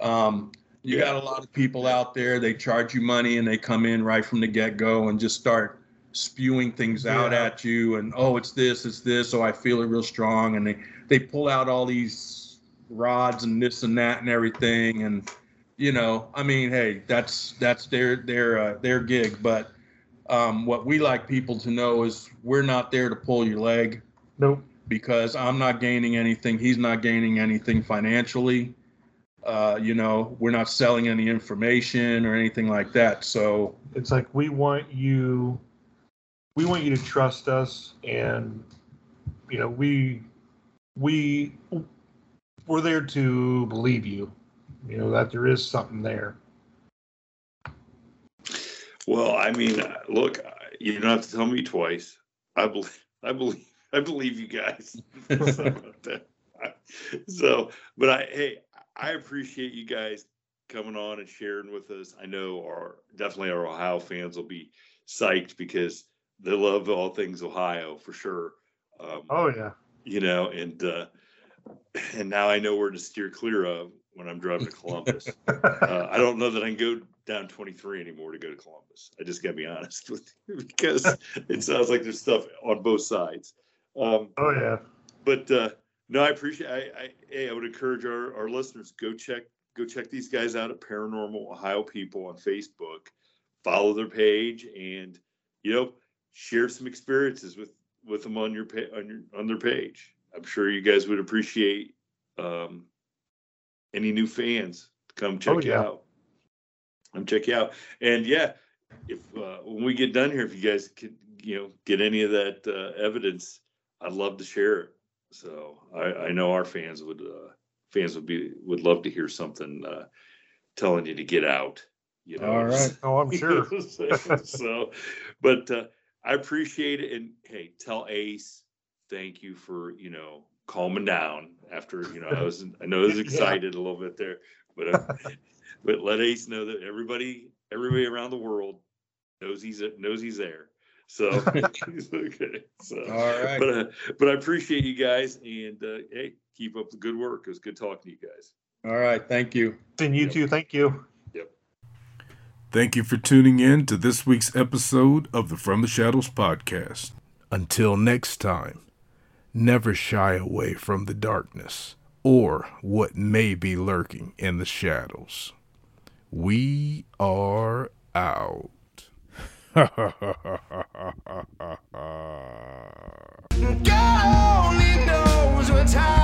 Um, you yeah. got a lot of people out there, they charge you money and they come in right from the get go and just start spewing things out yeah. at you and oh it's this it's this oh i feel it real strong and they they pull out all these rods and this and that and everything and you know i mean hey that's that's their their uh, their gig but um, what we like people to know is we're not there to pull your leg nope because I'm not gaining anything. He's not gaining anything financially. Uh, you know, we're not selling any information or anything like that. So it's like we want you, we want you to trust us, and you know, we we we're there to believe you. You know that there is something there. Well, I mean, look, you don't have to tell me twice. I believe. I believe I believe you guys. [LAUGHS] [LAUGHS] so, but I, hey, I appreciate you guys coming on and sharing with us. I know our definitely our Ohio fans will be psyched because they love all things Ohio for sure. Um, oh yeah, you know, and uh, [LAUGHS] and now I know where to steer clear of when I'm driving to Columbus. [LAUGHS] uh, I don't know that I can go down 23 anymore to go to Columbus. I just got to be honest with you [LAUGHS] because it sounds like there's stuff on both sides. Um, oh yeah, but uh, no, I appreciate. I, I, hey, I would encourage our, our listeners go check go check these guys out at Paranormal Ohio People on Facebook. Follow their page and you know share some experiences with with them on your on your on their page. I'm sure you guys would appreciate um, any new fans to come check oh, yeah. you out. Come check you out, and yeah, if uh, when we get done here, if you guys could you know get any of that uh, evidence, I'd love to share it. So I, I know our fans would uh, fans would be would love to hear something uh, telling you to get out. You know, all right. Oh, I'm [LAUGHS] sure. so, but uh, I appreciate it. And hey, tell Ace thank you for you know calming down after you know I was [LAUGHS] I know I was excited yeah. a little bit there, but uh, [LAUGHS] but let Ace know that everybody everybody around the world knows he's knows he's there. So [LAUGHS] okay, so all right. But uh, but I appreciate you guys and uh, hey, keep up the good work. It was good talking to you guys. All right, thank you. And you yep. too. Thank you. Thank you for tuning in to this week's episode of the From the Shadows podcast. Until next time, never shy away from the darkness or what may be lurking in the shadows. We are out. [LAUGHS] Knows what's hiding